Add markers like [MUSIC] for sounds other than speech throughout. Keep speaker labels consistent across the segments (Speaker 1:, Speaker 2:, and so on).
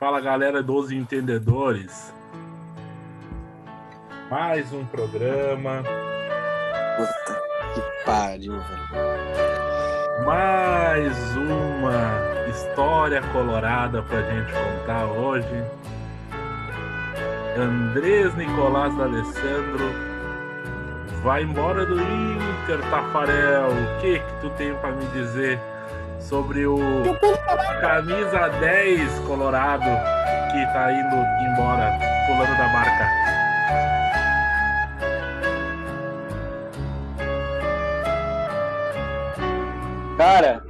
Speaker 1: Fala galera dos entendedores. Mais um programa.
Speaker 2: Puta que pariu, velho.
Speaker 1: Mais uma história colorada pra gente contar hoje. Andrés Nicolás D'Alessandro vai embora do Inter, Tafarel. O que que tu tem para me dizer sobre o camisa 10 colorado que tá indo embora, pulando da marca?
Speaker 3: Cara,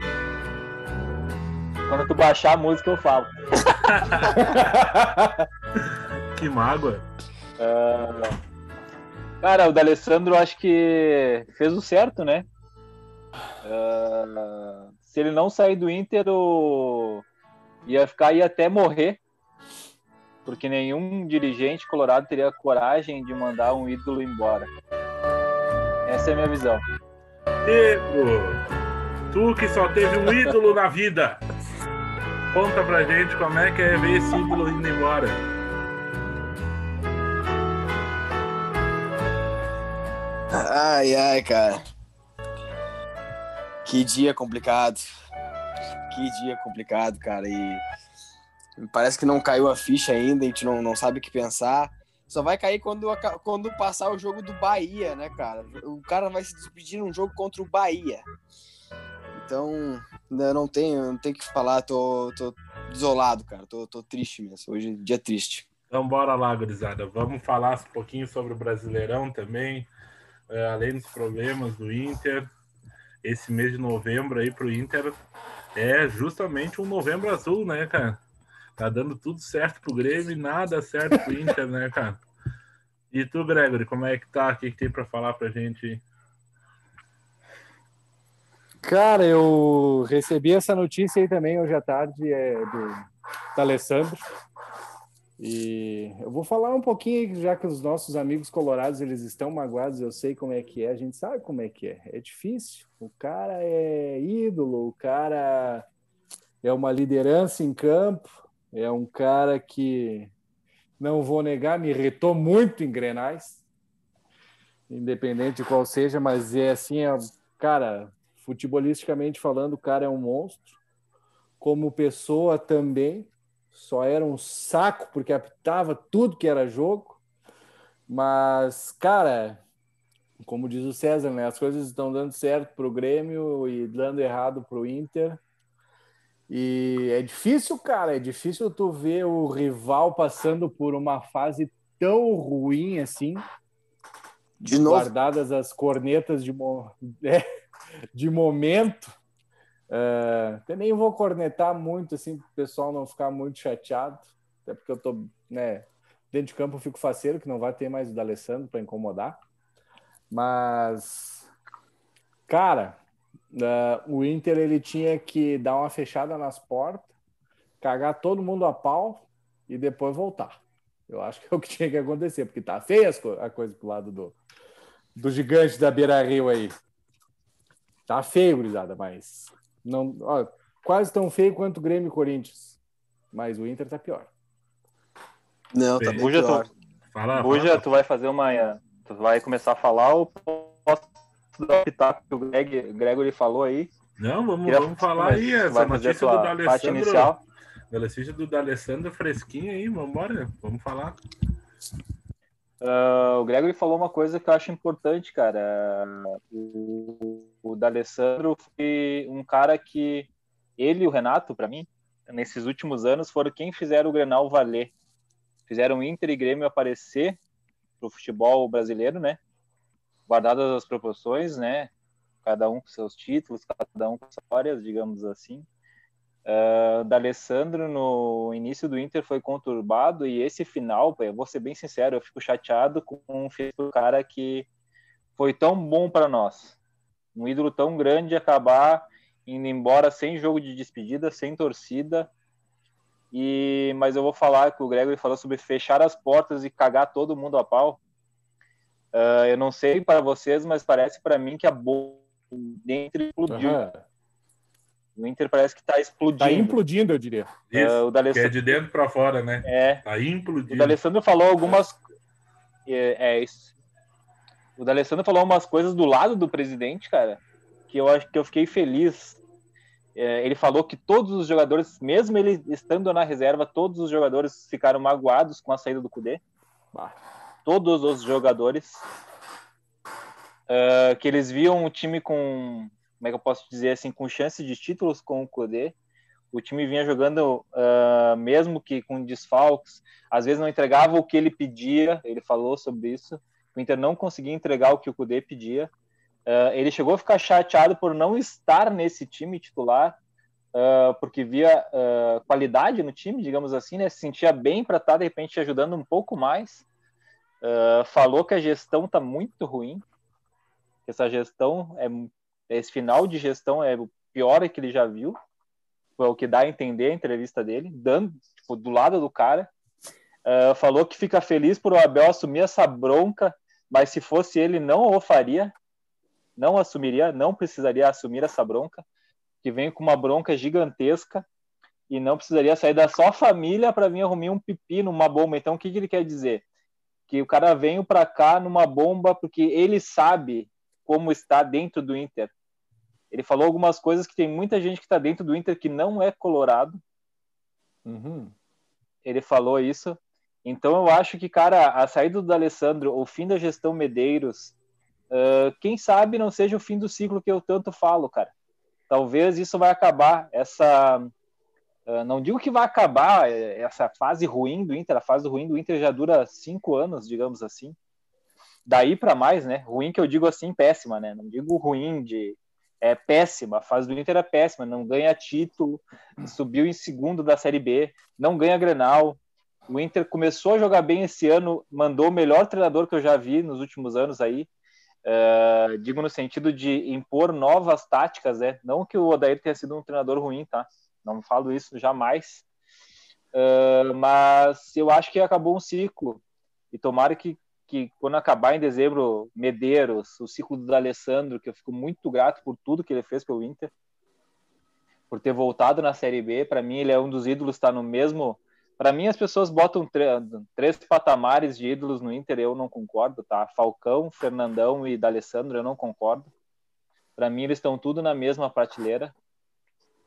Speaker 3: quando tu baixar a música eu falo. [LAUGHS]
Speaker 1: que mágoa.
Speaker 3: Uh, cara, o D'Alessandro acho que fez o certo, né? Uh, se ele não sair do Inter, o... ia ficar aí até morrer. Porque nenhum dirigente colorado teria coragem de mandar um ídolo embora. Essa é a minha visão.
Speaker 1: Diego! Tu que só teve um ídolo na vida. Conta pra gente como é que é ver esse ídolo indo embora.
Speaker 2: Ai, ai, cara. Que dia complicado. Que dia complicado, cara. E parece que não caiu a ficha ainda, a gente não, não sabe o que pensar. Só vai cair quando, quando passar o jogo do Bahia, né, cara? O cara vai se despedir num jogo contra o Bahia. Então, eu não tenho, não tenho que falar, tô, tô desolado, cara. Tô, tô triste mesmo. Hoje é dia triste.
Speaker 1: Então, bora lá, gurizada. Vamos falar um pouquinho sobre o Brasileirão também, é, além dos problemas do Inter. Esse mês de novembro aí pro Inter é justamente um novembro azul, né, cara? Tá dando tudo certo pro Grêmio e nada certo pro Inter, né, cara? E tu, Gregory, como é que tá? O que, que tem para falar pra gente?
Speaker 4: Cara, eu recebi essa notícia aí também hoje à tarde é, do, do Alessandro. E eu vou falar um pouquinho, já que os nossos amigos colorados eles estão magoados, eu sei como é que é, a gente sabe como é que é. É difícil. O cara é ídolo, o cara é uma liderança em campo, é um cara que, não vou negar, me irritou muito em Grenais, independente de qual seja, mas é assim, é, cara, Futebolisticamente falando, o cara é um monstro. Como pessoa também, só era um saco porque apitava tudo que era jogo. Mas, cara, como diz o César, né? As coisas estão dando certo para o Grêmio e dando errado para o Inter. E é difícil, cara, é difícil tu ver o rival passando por uma fase tão ruim assim.
Speaker 2: De novo.
Speaker 4: Guardadas as cornetas de. [LAUGHS] É, de momento. Uh, até nem vou cornetar muito, assim, para o pessoal não ficar muito chateado, até porque eu tô, né, dentro de campo eu fico faceiro, que não vai ter mais o D'Alessandro para incomodar. Mas, cara, uh, o Inter ele tinha que dar uma fechada nas portas, cagar todo mundo a pau e depois voltar. Eu acho que é o que tinha que acontecer, porque tá feia a coisa pro lado do, do gigante da Beira Rio aí. Tá feio, gurizada, mas não, ó, quase tão feio quanto o Grêmio e Corinthians. Mas o Inter tá pior.
Speaker 2: Não, tá
Speaker 3: Buja,
Speaker 2: pior.
Speaker 3: Tu, fala, Buja, fala. tu vai fazer uma. Tu vai começar a falar ou posso dar o pitaco que o Greg, o Gregory falou aí?
Speaker 1: Não, vamos, Queria, vamos falar aí. Essa notícia do D'Alessandro. Inicial. Notícia do D'Alessandro fresquinha aí, vamos embora. Vamos falar.
Speaker 3: Uh, o Gregory falou uma coisa que eu acho importante, cara. O, o D'Alessandro foi um cara que ele e o Renato, para mim, nesses últimos anos, foram quem fizeram o Grenal valer. Fizeram Inter e Grêmio aparecer pro futebol brasileiro, né? Guardadas as proporções, né? Cada um com seus títulos, cada um com histórias, digamos assim. Uh, D'Alessandro no início do Inter foi conturbado e esse final, eu vou ser bem sincero, eu fico chateado com um cara que foi tão bom para nós, um ídolo tão grande acabar indo embora sem jogo de despedida, sem torcida. E mas eu vou falar que o Gregory falou sobre fechar as portas e cagar todo mundo a pau. Uh, eu não sei para vocês, mas parece para mim que a boca dentro explodiu. Uhum O Inter parece que está explodindo.
Speaker 4: Tá implodindo, eu diria.
Speaker 1: Isso,
Speaker 3: Uh, o D'Alessandro-
Speaker 1: que é de dentro para fora, né?
Speaker 3: É,
Speaker 1: Tá
Speaker 3: o
Speaker 1: implodindo.
Speaker 3: D'Alessandro falou algumas. É, é isso. O D'Alessandro falou umas coisas do lado do presidente, cara, que eu acho que eu fiquei feliz. É, ele falou que todos os jogadores, mesmo ele estando na reserva, todos os jogadores ficaram magoados com a saída do Cudê.
Speaker 4: Bah.
Speaker 3: Todos os jogadores. É, que eles viam o time com, como é que eu posso dizer assim, com chance de títulos com o Cudê. O time vinha jogando, ah, mesmo que com desfalques, às vezes não entregava o que ele pedia, ele falou sobre isso. O Inter não conseguia entregar o que o Cudê pedia. Uh, ele chegou a ficar chateado por não estar nesse time titular, uh, porque via uh, qualidade no time, digamos assim, né? Se sentia bem para estar de repente ajudando um pouco mais. falou que a gestão está muito ruim, que essa gestão é esse final de gestão é o pior que ele já viu. Foi o que dá a entender a entrevista dele, dando tipo, do lado do cara. Falou que fica feliz por o Abel assumir essa bronca, mas se fosse ele não o faria não assumiria, não precisaria assumir essa bronca, que vem com uma bronca gigantesca e não precisaria sair da sua família para vir arrumar um pipi numa bomba. Então, o que, que ele quer dizer? Que o cara veio para cá numa bomba porque ele sabe como está dentro do Inter. Ele falou algumas coisas que tem muita gente que está dentro do Inter que não é colorado.
Speaker 4: Uhum.
Speaker 3: Ele falou isso. Então, eu acho que, cara, a saída do Alessandro, o fim da gestão Medeiros, Uh, quem sabe não seja o fim do ciclo que eu tanto falo, cara. Talvez isso vai acabar, essa. Uh, não digo que vai acabar essa fase ruim do Inter, a fase ruim do Inter já dura cinco anos, digamos assim. Daí para mais, né? Ruim que eu digo assim, péssima, né? Não digo ruim de. É péssima, a fase do Inter é péssima, não ganha título, subiu em segundo da Série B, não ganha Grenal. O Inter começou a jogar bem esse ano, mandou o melhor treinador que eu já vi nos últimos anos aí, Uh, digo no sentido de impor novas táticas, né? Não que o Odair tenha sido um treinador ruim, tá? Não falo isso jamais. Uh, mas eu acho que acabou um ciclo. E tomara que, que quando acabar em dezembro, Medeiros, o ciclo do Alessandro, que eu fico muito grato por tudo que ele fez pelo Inter, por ter voltado na Série B. Para mim, ele é um dos ídolos, está no mesmo para mim, as pessoas botam três patamares de ídolos no Inter, eu não concordo, tá? Falcão, Fernandão e D'Alessandro, eu não concordo. Para mim, eles estão tudo na mesma prateleira.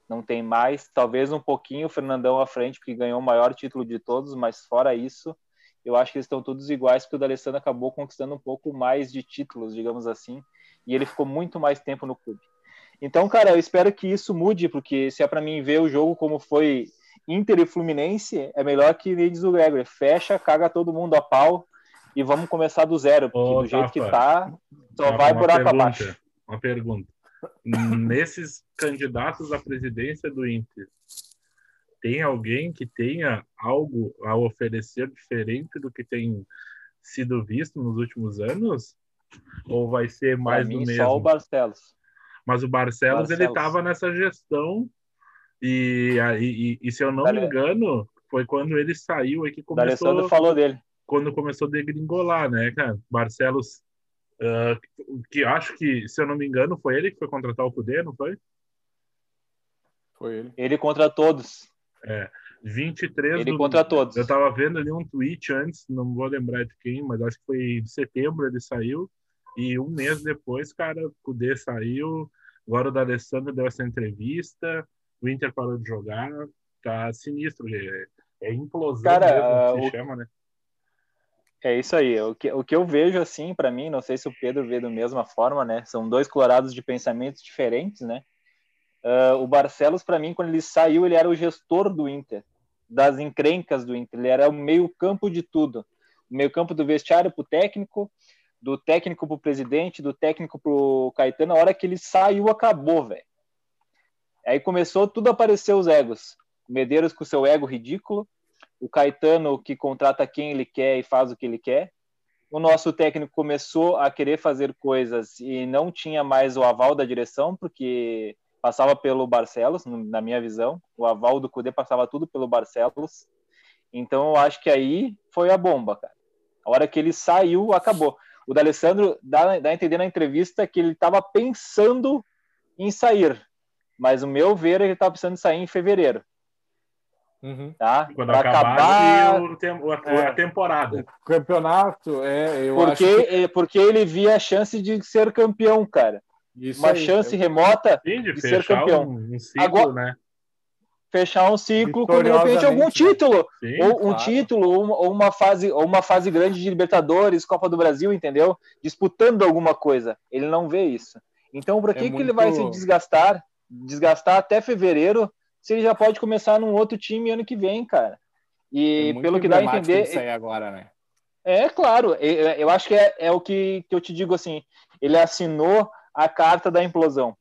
Speaker 3: Não tem mais, talvez um pouquinho o Fernandão à frente, porque ganhou o maior título de todos, mas fora isso, eu acho que eles estão todos iguais, porque o D'Alessandro acabou conquistando um pouco mais de títulos, digamos assim, e ele ficou muito mais tempo no clube. Então, cara, eu espero que isso mude, porque se é para mim ver o jogo como foi Inter e Fluminense, é melhor que nem diz o Gregory, fecha, caga todo mundo a pau e vamos começar do zero, porque
Speaker 1: Ô,
Speaker 3: do jeito que tá, só
Speaker 1: Uma-
Speaker 3: vai buraco
Speaker 1: pergunta,
Speaker 3: abaixo.
Speaker 1: Uma pergunta. Nesses candidatos à presidência do Inter, tem alguém que tenha algo a oferecer diferente do que tem sido visto nos últimos anos? Ou vai ser
Speaker 3: Pra
Speaker 1: mais do
Speaker 3: mim,
Speaker 1: mesmo?
Speaker 3: só o Barcelos.
Speaker 1: Mas o Barcelos, ele
Speaker 3: Barcelos.
Speaker 1: estava nessa gestão e, e, e- e se eu não
Speaker 3: Dale-
Speaker 1: me engano, foi quando ele saiu aí que começou,
Speaker 3: falou dele.
Speaker 1: quando começou a degringolar, né, cara? Barcelos, ah, que acho que, se eu não me engano, foi ele que foi contratar o Cudê, não foi?
Speaker 4: Foi ele.
Speaker 3: Ele contra todos.
Speaker 1: 23
Speaker 3: Ele
Speaker 1: do-
Speaker 3: contra todos.
Speaker 1: Eu tava vendo ali um tweet antes, não vou lembrar de quem, mas acho que foi em setembro ele saiu. E um mês depois, cara, o Kudê saiu. Agora o D'Alessandro deu essa entrevista. O Inter parou de jogar. Tá sinistro. É, é implosão
Speaker 3: Cara,
Speaker 1: mesmo, que
Speaker 3: o-
Speaker 1: se chama, né?
Speaker 3: É isso aí. O que, o que eu vejo assim, para mim, não sei se o Pedro vê da mesma forma, né? São dois colorados de pensamentos diferentes, né? Ah, o Barcelos, para mim, quando ele saiu, ele era o gestor do Inter, das encrencas do Inter. Ele era o meio-campo de tudo. O meio-campo do vestiário para o técnico, do técnico para o presidente, do técnico para o Caetano. A hora que ele saiu, acabou, velho. Aí começou tudo a aparecer os egos. O Medeiros com seu ego ridículo, o Caetano que contrata quem ele quer e faz o que ele quer. O nosso técnico começou a querer fazer coisas e não tinha mais o aval da direção, porque passava pelo Barcelos, na minha visão. O aval do Cudê passava tudo pelo Barcelos. Então eu acho que aí foi a bomba, cara. A hora que ele saiu, acabou. O D'Alessandro dá, dá a entender na entrevista que ele estava pensando em sair, Mas o meu ver, ele tá precisando sair em fevereiro.
Speaker 4: Uhum.
Speaker 3: Tá?
Speaker 1: Quando
Speaker 3: Pra
Speaker 1: acabar,
Speaker 3: acabar
Speaker 1: o tem- o- a,
Speaker 3: É.
Speaker 1: a temporada.
Speaker 4: O campeonato, é, eu
Speaker 3: porque,
Speaker 4: acho que...
Speaker 3: é, porque ele via a chance de ser campeão, cara.
Speaker 4: Isso
Speaker 3: Uma
Speaker 4: aí,
Speaker 3: chance
Speaker 4: eu-
Speaker 3: remota
Speaker 1: Sim, de
Speaker 3: de ser campeão.
Speaker 1: um, um ciclo,
Speaker 3: Agora-
Speaker 1: né?
Speaker 3: fechar um ciclo com de repente algum
Speaker 4: né?
Speaker 3: título.
Speaker 1: Sim.
Speaker 3: ou um
Speaker 4: claro.
Speaker 3: título, ou uma, fase, ou uma fase grande de Libertadores, Copa do Brasil, entendeu? Disputando alguma coisa. Ele não vê isso. Então, por que,
Speaker 4: É
Speaker 3: que ele vai se
Speaker 4: muito-
Speaker 3: desgastar, desgastar até fevereiro, se ele já pode começar num outro time ano que vem, cara? E
Speaker 4: é
Speaker 3: pelo que dá a entender,
Speaker 4: isso aí agora, né?
Speaker 3: é claro, é- eu acho que é, é o que, que eu te digo assim, ele assinou a carta da implosão.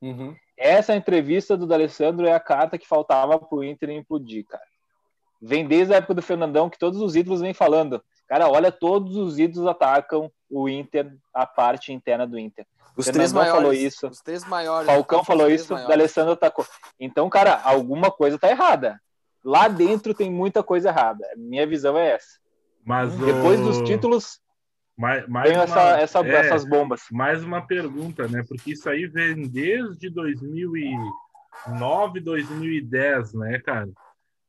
Speaker 4: Uhum.
Speaker 3: Essa entrevista do D'Alessandro é a carta que faltava pro Inter implodir, cara. Vem desde a época do Fernandão que todos os ídolos vêm falando. Cara, olha, todos os ídolos atacam o Inter, a parte interna do Inter.
Speaker 2: Os
Speaker 3: Fernandão
Speaker 2: três maiores.
Speaker 3: falou isso.
Speaker 2: Os três maiores.
Speaker 3: Falcão falou isso,
Speaker 2: maiores.
Speaker 3: D'Alessandro atacou. Então, cara, alguma coisa tá errada. Lá dentro tem muita coisa errada. Minha visão é essa.
Speaker 1: Mas
Speaker 3: Depois
Speaker 1: o-
Speaker 3: dos títulos,
Speaker 1: mais, mais
Speaker 3: vem
Speaker 1: uma-
Speaker 3: essa, essa,
Speaker 1: é,
Speaker 3: essas bombas.
Speaker 1: mais uma pergunta, né? Porque isso aí vem desde 2009, 2010, né, cara?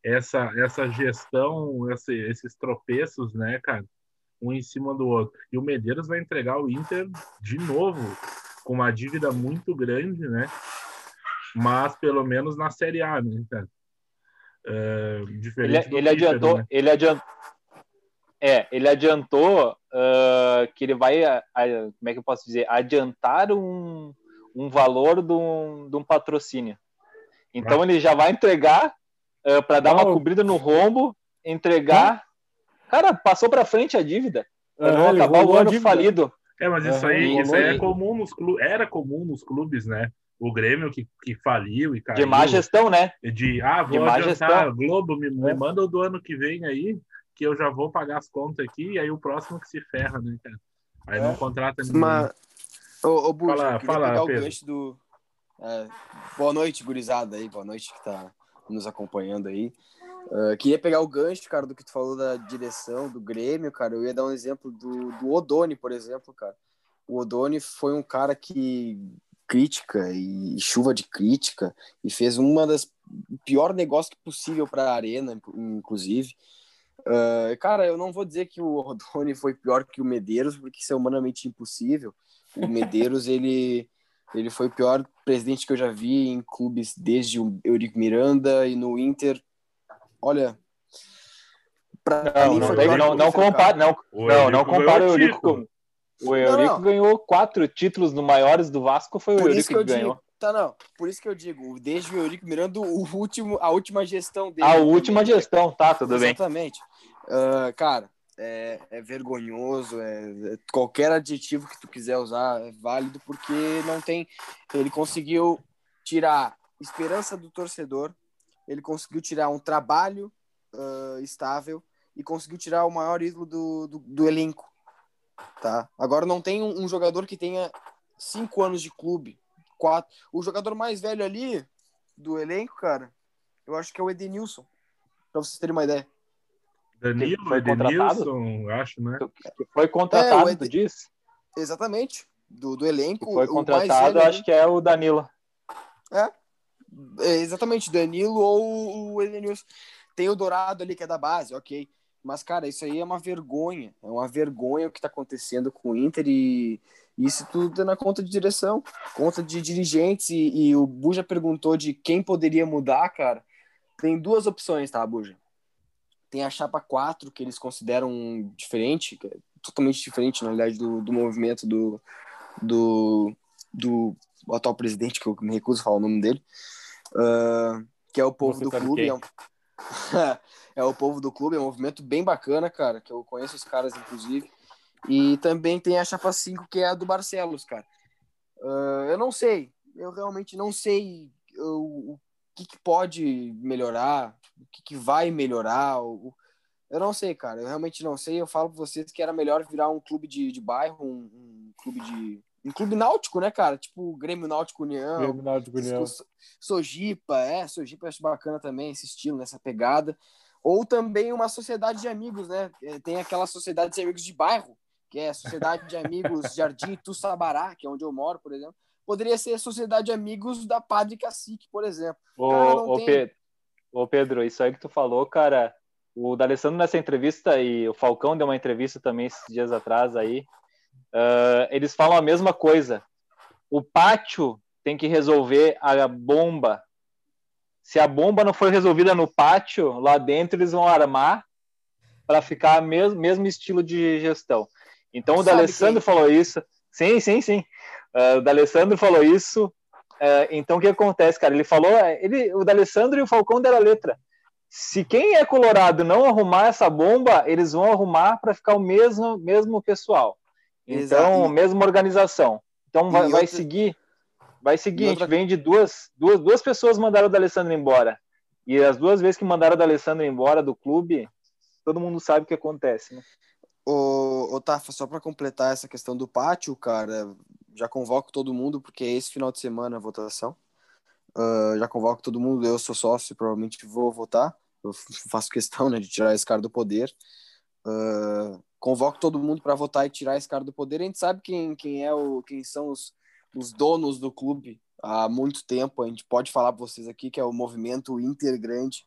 Speaker 1: Essa, essa gestão, esse- esses tropeços, né, cara? Um em cima do outro. E o Medeiros vai entregar o Inter de novo, com uma dívida muito grande, né? Mas pelo menos na Série A, né, cara?
Speaker 3: Ele,
Speaker 1: diferente
Speaker 3: ele
Speaker 1: Fischer,
Speaker 3: adiantou,
Speaker 1: né?
Speaker 3: ele adiantou. É, ele adiantou ah, que ele vai, ah, ah, como é que eu posso dizer, adiantar um, um valor de um, de um patrocínio. Então ele já vai entregar para dar uma
Speaker 4: Não.
Speaker 3: cobrida no rombo, entregar. Cara, passou para frente a dívida. Para não
Speaker 4: Aham, ele
Speaker 3: acabar o ano falido.
Speaker 1: É, mas isso
Speaker 4: Aham,
Speaker 1: aí, isso aí é comum nos clubes, era comum nos clubes, né? O Grêmio que, que faliu e caiu.
Speaker 3: De má gestão, né?
Speaker 1: de, ah, vou
Speaker 3: de má
Speaker 1: adiantar,
Speaker 3: gestão.
Speaker 1: Globo, me, me
Speaker 4: É.
Speaker 1: manda o do ano que vem aí, que eu já vou pagar as contas aqui, e aí o próximo que se ferra, né, cara? Aí
Speaker 4: É.
Speaker 1: não contrata ninguém.
Speaker 2: Mas, ô, ô
Speaker 1: Fala- fala,
Speaker 2: pegar
Speaker 1: Pedro.
Speaker 2: o gancho do. é, boa noite, gurizada aí, boa noite que tá nos acompanhando aí. Ah, queria pegar o gancho, cara, do que tu falou da direção do Grêmio, cara. Eu ia dar um exemplo do, do Odoni, por exemplo, cara. O Odoni foi um cara que crítica e chuva de crítica e fez uma das pior negócio possível para a arena, inclusive. Ah, cara, eu não vou dizer que o [LAUGHS] Odoni foi pior que o Medeiros, porque isso é humanamente impossível. O Medeiros, ele, ele foi o pior presidente que eu já vi em clubes desde o Eurico Miranda e no Inter. Olha, pra
Speaker 3: Não,
Speaker 2: mim
Speaker 3: não,
Speaker 2: foi
Speaker 3: não, não, não
Speaker 2: Eurico,
Speaker 3: compara, não,
Speaker 1: O
Speaker 3: não, não
Speaker 1: Eurico
Speaker 3: compara o
Speaker 1: ganhou
Speaker 3: Eurico com. O Eurico
Speaker 2: não.
Speaker 3: ganhou quatro títulos no maiores do Vasco, foi o Eurico
Speaker 2: que
Speaker 3: que ganhou.
Speaker 2: digo, tá não, por isso que eu digo, desde o Eurico Miranda, o último, a última gestão dele.
Speaker 3: A última
Speaker 2: também.
Speaker 3: gestão, tá, tudo bem.
Speaker 2: Exatamente. Ah, cara, é, é vergonhoso, é, é- qualquer adjetivo que tu quiser usar é válido, porque não tem. Ele conseguiu tirar esperança do torcedor, ele conseguiu tirar um trabalho ah, estável e conseguiu tirar o maior ídolo do, do, do elenco. Tá? Agora não tem um, um jogador que tenha cinco anos de clube, quatro. O jogador mais velho ali do elenco, cara, eu acho que é o Edenilson, pra vocês terem uma ideia.
Speaker 1: Danilo,
Speaker 3: Foi contratado?
Speaker 1: Edenilson, acho, né?
Speaker 3: Que foi contratado,
Speaker 2: É, Ed-
Speaker 3: tu diz?
Speaker 2: Exatamente. Do, do elenco.
Speaker 3: Que foi
Speaker 2: o mais
Speaker 3: contratado, acho que é o Danilo.
Speaker 2: É, exatamente, Danilo ou o Edenilson. Tem o Dourado ali que é da base, ok. Mas, cara, isso aí é uma vergonha. É uma vergonha o que tá acontecendo com o Inter e isso tudo é na conta de direção, conta de dirigentes. E, e o Buja perguntou de quem poderia mudar, cara. Tem duas opções, tá, Buja? Tem a chapa 4, que eles consideram diferente, é totalmente diferente, na realidade, do, do movimento do, do, do atual presidente, que eu me recuso a falar o nome dele, ah, que é o povo
Speaker 4: Você
Speaker 2: do clube. É, um- [LAUGHS] é o povo do clube, é um movimento bem bacana, cara, que eu conheço os caras, inclusive. E também tem a chapa 5, que é a do Barcelos, cara. Ah, eu não sei, eu realmente não sei o, o que, que pode melhorar, o que, que vai melhorar. o- o- eu não sei, cara, eu realmente não sei. Eu falo pra vocês que era melhor virar um clube de, de bairro, um, um clube de. Um clube náutico, né, cara? Tipo Grêmio Náutico União,
Speaker 4: Grêmio Náutico União.
Speaker 2: So- Sojipa, é, Sojipa eu acho bacana também, esse estilo, nessa pegada. Ou também uma sociedade de amigos, né? É, Tem aquela sociedade de amigos de bairro, que é a Sociedade de Amigos [LAUGHS] Jardim Tussabará, que é onde eu moro, por exemplo. poderia ser a Sociedade Amigos da Padre Cacique, por exemplo.
Speaker 3: Ô,
Speaker 2: Cara,
Speaker 3: ô,
Speaker 2: tem-
Speaker 3: Pedro, ô, Pedro, isso aí que tu falou, cara, o D'Alessandro nessa entrevista e o Falcão deu uma entrevista também esses dias atrás aí, ah, eles falam a mesma coisa. O pátio tem que resolver a bomba. Se a bomba não for resolvida no pátio, lá dentro eles vão armar para ficar mesmo mesmo estilo de gestão. Então o D'Alessandro
Speaker 2: quem-
Speaker 3: falou isso. Sim, sim, sim. Ah, o D'Alessandro falou isso. Ah, então o que acontece, cara? Ele falou, ele, o D'Alessandro e o Falcão deram a letra. Se quem é colorado não arrumar essa bomba, eles vão arrumar para ficar o mesmo mesmo pessoal. Então,
Speaker 2: Exato.
Speaker 3: mesma organização. Então vai,
Speaker 2: E
Speaker 3: vai
Speaker 2: outra-
Speaker 3: seguir, vai seguir.
Speaker 2: e
Speaker 3: A gente
Speaker 2: outra-
Speaker 3: vem de duas, duas, duas pessoas mandaram o D'Alessandro embora. E as duas vezes que mandaram o D'Alessandro embora do clube, todo mundo sabe o que acontece, né?
Speaker 2: Ô, ô Tafa, só para completar essa questão do pátio, cara, já convoco todo mundo, porque é esse final de semana a votação. Ah, já convoco todo mundo, eu sou sócio, provavelmente vou votar. Eu [LAUGHS] faço questão né, de tirar esse cara do poder. Ah, convoco todo mundo para votar e tirar esse cara do poder. A gente sabe quem, quem, é o, quem são os, os donos do clube há muito tempo. A gente pode falar para vocês aqui que é o Movimento Inter Grande.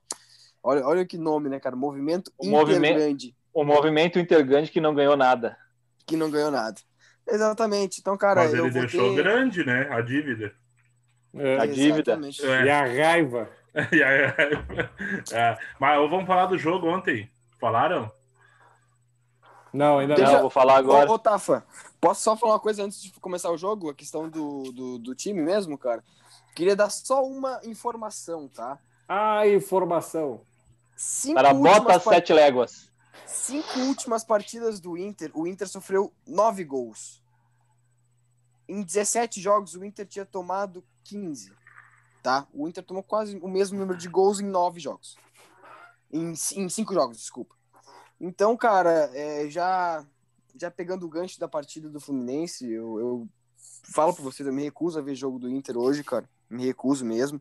Speaker 2: Olha, olha que nome, né, cara? Movimento
Speaker 3: O
Speaker 2: Inter
Speaker 3: movimento-
Speaker 2: Grande
Speaker 3: O movimento Intergrande que não ganhou nada.
Speaker 2: que não ganhou nada. Exatamente. Então, cara,
Speaker 1: Mas
Speaker 2: eu
Speaker 1: ele deixou grande, né? A dívida.
Speaker 4: É.
Speaker 3: A dívida.
Speaker 2: Exatamente.
Speaker 1: É.
Speaker 4: E a raiva. [LAUGHS]
Speaker 1: E aí- é. Mas vamos falar do jogo ontem. Falaram?
Speaker 4: Não, ainda
Speaker 2: Deixa-
Speaker 3: Não,
Speaker 4: não.
Speaker 3: vou falar agora.
Speaker 2: Ô, ô, Tafa, posso só falar uma coisa antes de começar o jogo? A questão do, do, do time mesmo, cara? Queria dar só uma informação, tá?
Speaker 4: Ah, informação.
Speaker 2: Cinco,
Speaker 3: Cara, bota
Speaker 2: últimas,
Speaker 3: as
Speaker 2: par-
Speaker 3: sete léguas.
Speaker 2: Cinco últimas partidas do Inter, o Inter sofreu nove gols. Em 17 jogos, o Inter tinha tomado 15. Tá? O Inter tomou quase o mesmo número de gols em nove jogos. Em, em cinco jogos, desculpa. Então, cara, é, já, já pegando o gancho da partida do Fluminense, eu, eu falo pra vocês, eu me recuso a ver jogo do Inter hoje, cara. Me recuso mesmo.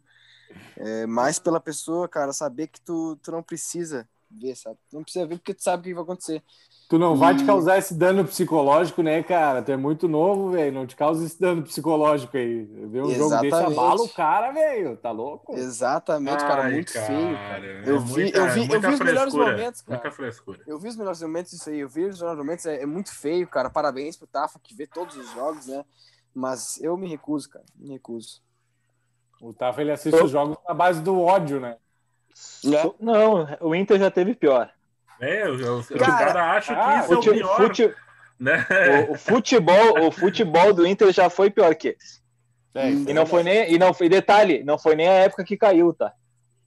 Speaker 2: É, mais pela pessoa, cara, saber que tu, tu não precisa ver, sabe? Não precisa ver porque tu sabe o que vai acontecer.
Speaker 4: Tu não vai te
Speaker 2: E-
Speaker 4: causar esse dano psicológico, né, cara? Tu é muito novo, velho. Não te causa esse dano psicológico aí. Ver um jogo desse
Speaker 2: Exatamente.
Speaker 4: abala o cara, velho. Tá louco?
Speaker 2: Exatamente, cara,
Speaker 1: Ai,
Speaker 2: muito
Speaker 1: cara,
Speaker 2: feio, cara.
Speaker 1: é
Speaker 2: Eu vi,
Speaker 1: muita-
Speaker 2: eu vi, eu
Speaker 1: muita
Speaker 2: vi os melhores momentos, cara.
Speaker 1: Muita frescura.
Speaker 2: Eu vi os melhores momentos disso aí, eu vi os melhores momentos, é, é muito feio, cara. Parabéns pro Tafa que vê todos os jogos, né? Mas eu me recuso, cara. Me recuso.
Speaker 4: O Tafa, ele assiste os jogos na base do ódio, né?
Speaker 2: Né?
Speaker 3: Não, o Inter já teve pior.
Speaker 1: É, eu, eu,
Speaker 2: Cara,
Speaker 1: o cara acha que
Speaker 4: ah,
Speaker 1: isso é o
Speaker 3: Fute-
Speaker 1: pior,
Speaker 3: fute-
Speaker 1: né?
Speaker 3: o, o futebol, o futebol do Inter já foi pior que esse.
Speaker 4: É.
Speaker 3: E não foi nem, e não foi detalhe, não foi nem a época que caiu, tá?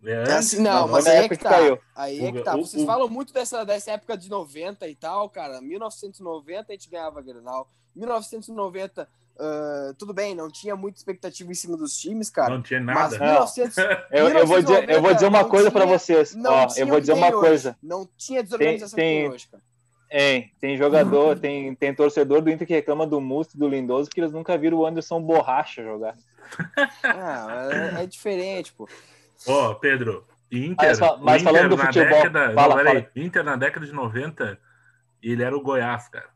Speaker 1: É,
Speaker 2: É assim, não,
Speaker 3: Não,
Speaker 2: mas
Speaker 3: na
Speaker 2: aí é
Speaker 3: época
Speaker 2: que
Speaker 3: que
Speaker 2: tá.
Speaker 3: caiu.
Speaker 2: Aí é que
Speaker 1: O-
Speaker 2: tá.
Speaker 1: o-
Speaker 2: Vocês
Speaker 1: o-
Speaker 2: falam muito dessa, dessa época de 90 e tal, cara. 1990 a gente ganhava Grenal. 1990, ah, tudo bem, não tinha muita expectativa em cima dos times, cara.
Speaker 1: não tinha
Speaker 2: Mas
Speaker 1: nada.
Speaker 3: Não.
Speaker 2: 1900, [LAUGHS]
Speaker 3: Eu, eu vou dizer, eu vou dizer uma
Speaker 2: 1990
Speaker 3: coisa pra
Speaker 2: não
Speaker 3: vocês.
Speaker 2: não
Speaker 3: Ó,
Speaker 2: tinha
Speaker 3: eu vou
Speaker 2: que
Speaker 3: dizer uma
Speaker 2: hoje.
Speaker 3: coisa.
Speaker 2: Não tinha desorganização
Speaker 3: Tem-
Speaker 2: que
Speaker 3: tem-
Speaker 2: cara.
Speaker 3: Tem, tem jogador, tem, tem torcedor do Inter que reclama do Musto e do Lindoso porque eles nunca viram o Anderson Borracha jogar.
Speaker 2: Ah, é, é diferente, pô.
Speaker 1: Ó, Pedro, Inter,
Speaker 3: Mas mas
Speaker 1: Inter
Speaker 3: falando do
Speaker 1: na
Speaker 3: futebol,
Speaker 1: década,
Speaker 3: fala,
Speaker 1: não, peraí. Inter na década de 90, ele era o Goiás, cara.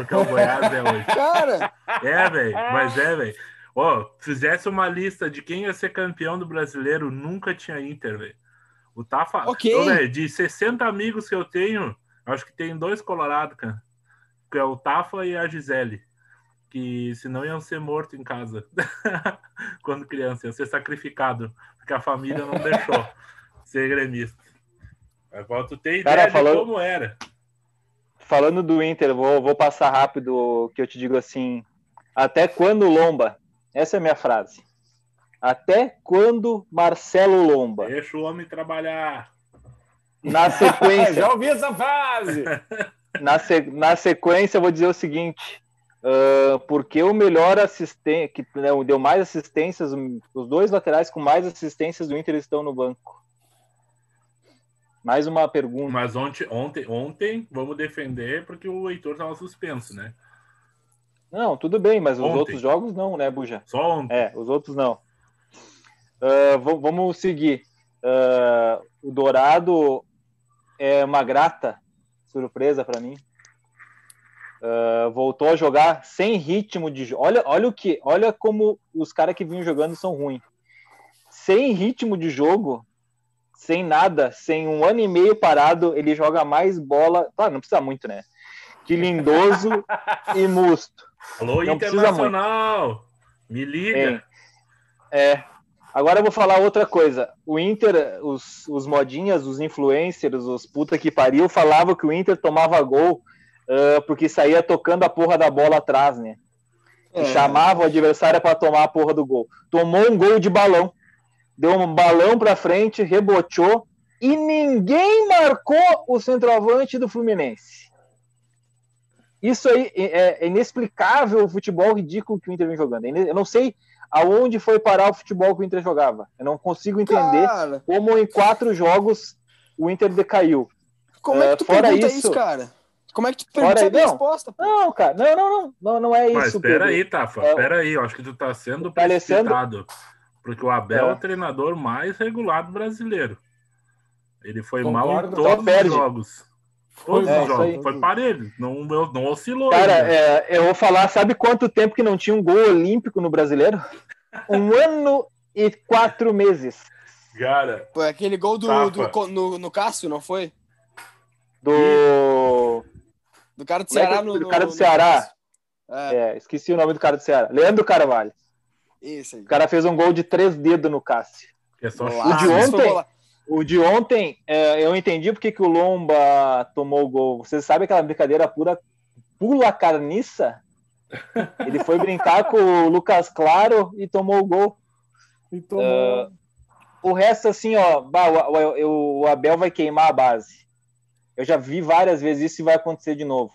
Speaker 1: O que é o Goiás é hoje.
Speaker 2: Cara,
Speaker 1: É, velho, mas é, velho. Ó, fizesse uma lista de quem ia ser campeão do brasileiro, nunca tinha Inter, velho. O Tafa,
Speaker 2: Ok.
Speaker 1: Ô, velho, de 60 amigos que eu tenho, acho que tem dois colorados, cara. Que é o Tafa e a Gisele. Que senão iam ser mortos em casa. [LAUGHS] Quando criança, iam ser sacrificado. Porque a família não deixou [LAUGHS] ser gremista. Mas pra tu ter ideia
Speaker 3: Cara,
Speaker 1: de
Speaker 3: falando-
Speaker 1: como era.
Speaker 3: Falando do Inter, vou, vou passar rápido que eu te digo assim. Até quando Lomba? Essa é a minha frase. Até quando Marcelo Lomba?
Speaker 1: Deixa o homem trabalhar.
Speaker 3: Na [LAUGHS] sequência,
Speaker 4: Já ouvi essa frase!
Speaker 3: na, se- na sequência, eu vou dizer o seguinte: ah, porque o melhor assistente, que né, deu mais assistências, os dois laterais com mais assistências do Inter estão no banco. Mais uma pergunta.
Speaker 1: Mas ontem, ontem, ontem, vamos defender porque o Heitor tava suspenso, né?
Speaker 3: Não, tudo bem, mas os
Speaker 1: Ontem.
Speaker 3: outros jogos não, né, Buja?
Speaker 1: Só ontem.
Speaker 3: É, os outros não. V- vamos seguir. Ah, o Dourado é uma grata surpresa para mim. Uh, voltou a jogar sem ritmo de jogo. Olha, olha o que, olha como os caras que vinham jogando são ruins. Sem ritmo de jogo, sem nada, sem um ano e meio parado, ele joga mais bola. Claro, não precisa muito, né? Que Lindoso [LAUGHS] e Musto.
Speaker 1: Alô,
Speaker 3: Não
Speaker 1: Internacional! Me liga!
Speaker 3: É. é. Agora eu vou falar outra coisa. O Inter, os, os modinhas, os influencers, os puta que pariu, falavam que o Inter tomava gol uh, porque saía tocando a porra da bola atrás, né? É. Chamava o adversário para tomar a porra do gol. Tomou um gol de balão. Deu um balão para frente, reboteou e ninguém marcou o centroavante do Fluminense. Isso aí é, é inexplicável o futebol ridículo que o Inter vem jogando. Eu não sei aonde foi parar o futebol que o Inter jogava. Eu não consigo entender cara. como em quatro jogos o Inter decaiu.
Speaker 2: Como é que tu fora pergunta isso, isso cara? Como é que tu pergunta a resposta?
Speaker 3: Pô? Não, cara, não, não, não, não, não é isso.
Speaker 1: Mas peraí, Tafa, é, peraí, eu acho que tu tá sendo tá precipitado. Porque o Abel é. é. o treinador mais regulado brasileiro. Ele foi Concordo, mal em todos os jogos. Todos é, os jogos. Foi parelho. Não, não oscilou.
Speaker 3: Cara, é, eu vou falar, sabe quanto tempo que não tinha um gol olímpico no brasileiro? Um [LAUGHS] ano e quatro meses.
Speaker 1: Cara.
Speaker 2: Foi aquele gol do, do no, no Cássio, não foi?
Speaker 3: Do.
Speaker 2: Do cara do é Ceará.
Speaker 3: É no, do cara do Ceará. É. é. esqueci o nome do cara do Ceará. Leandro Carvalho.
Speaker 2: Isso aí.
Speaker 3: O cara fez um gol de três dedos no Cássio.
Speaker 1: É só
Speaker 3: o de ontem, o de ontem é, eu entendi porque que o Lomba tomou o gol. Vocês sabem aquela brincadeira pura pula carniça? Ele foi brincar com o Lucas Claro e tomou o gol.
Speaker 4: E tomou. Uh,
Speaker 3: o resto, assim, ó, bah, o, o, o Abel vai queimar a base. Eu já vi várias vezes isso e vai acontecer de novo.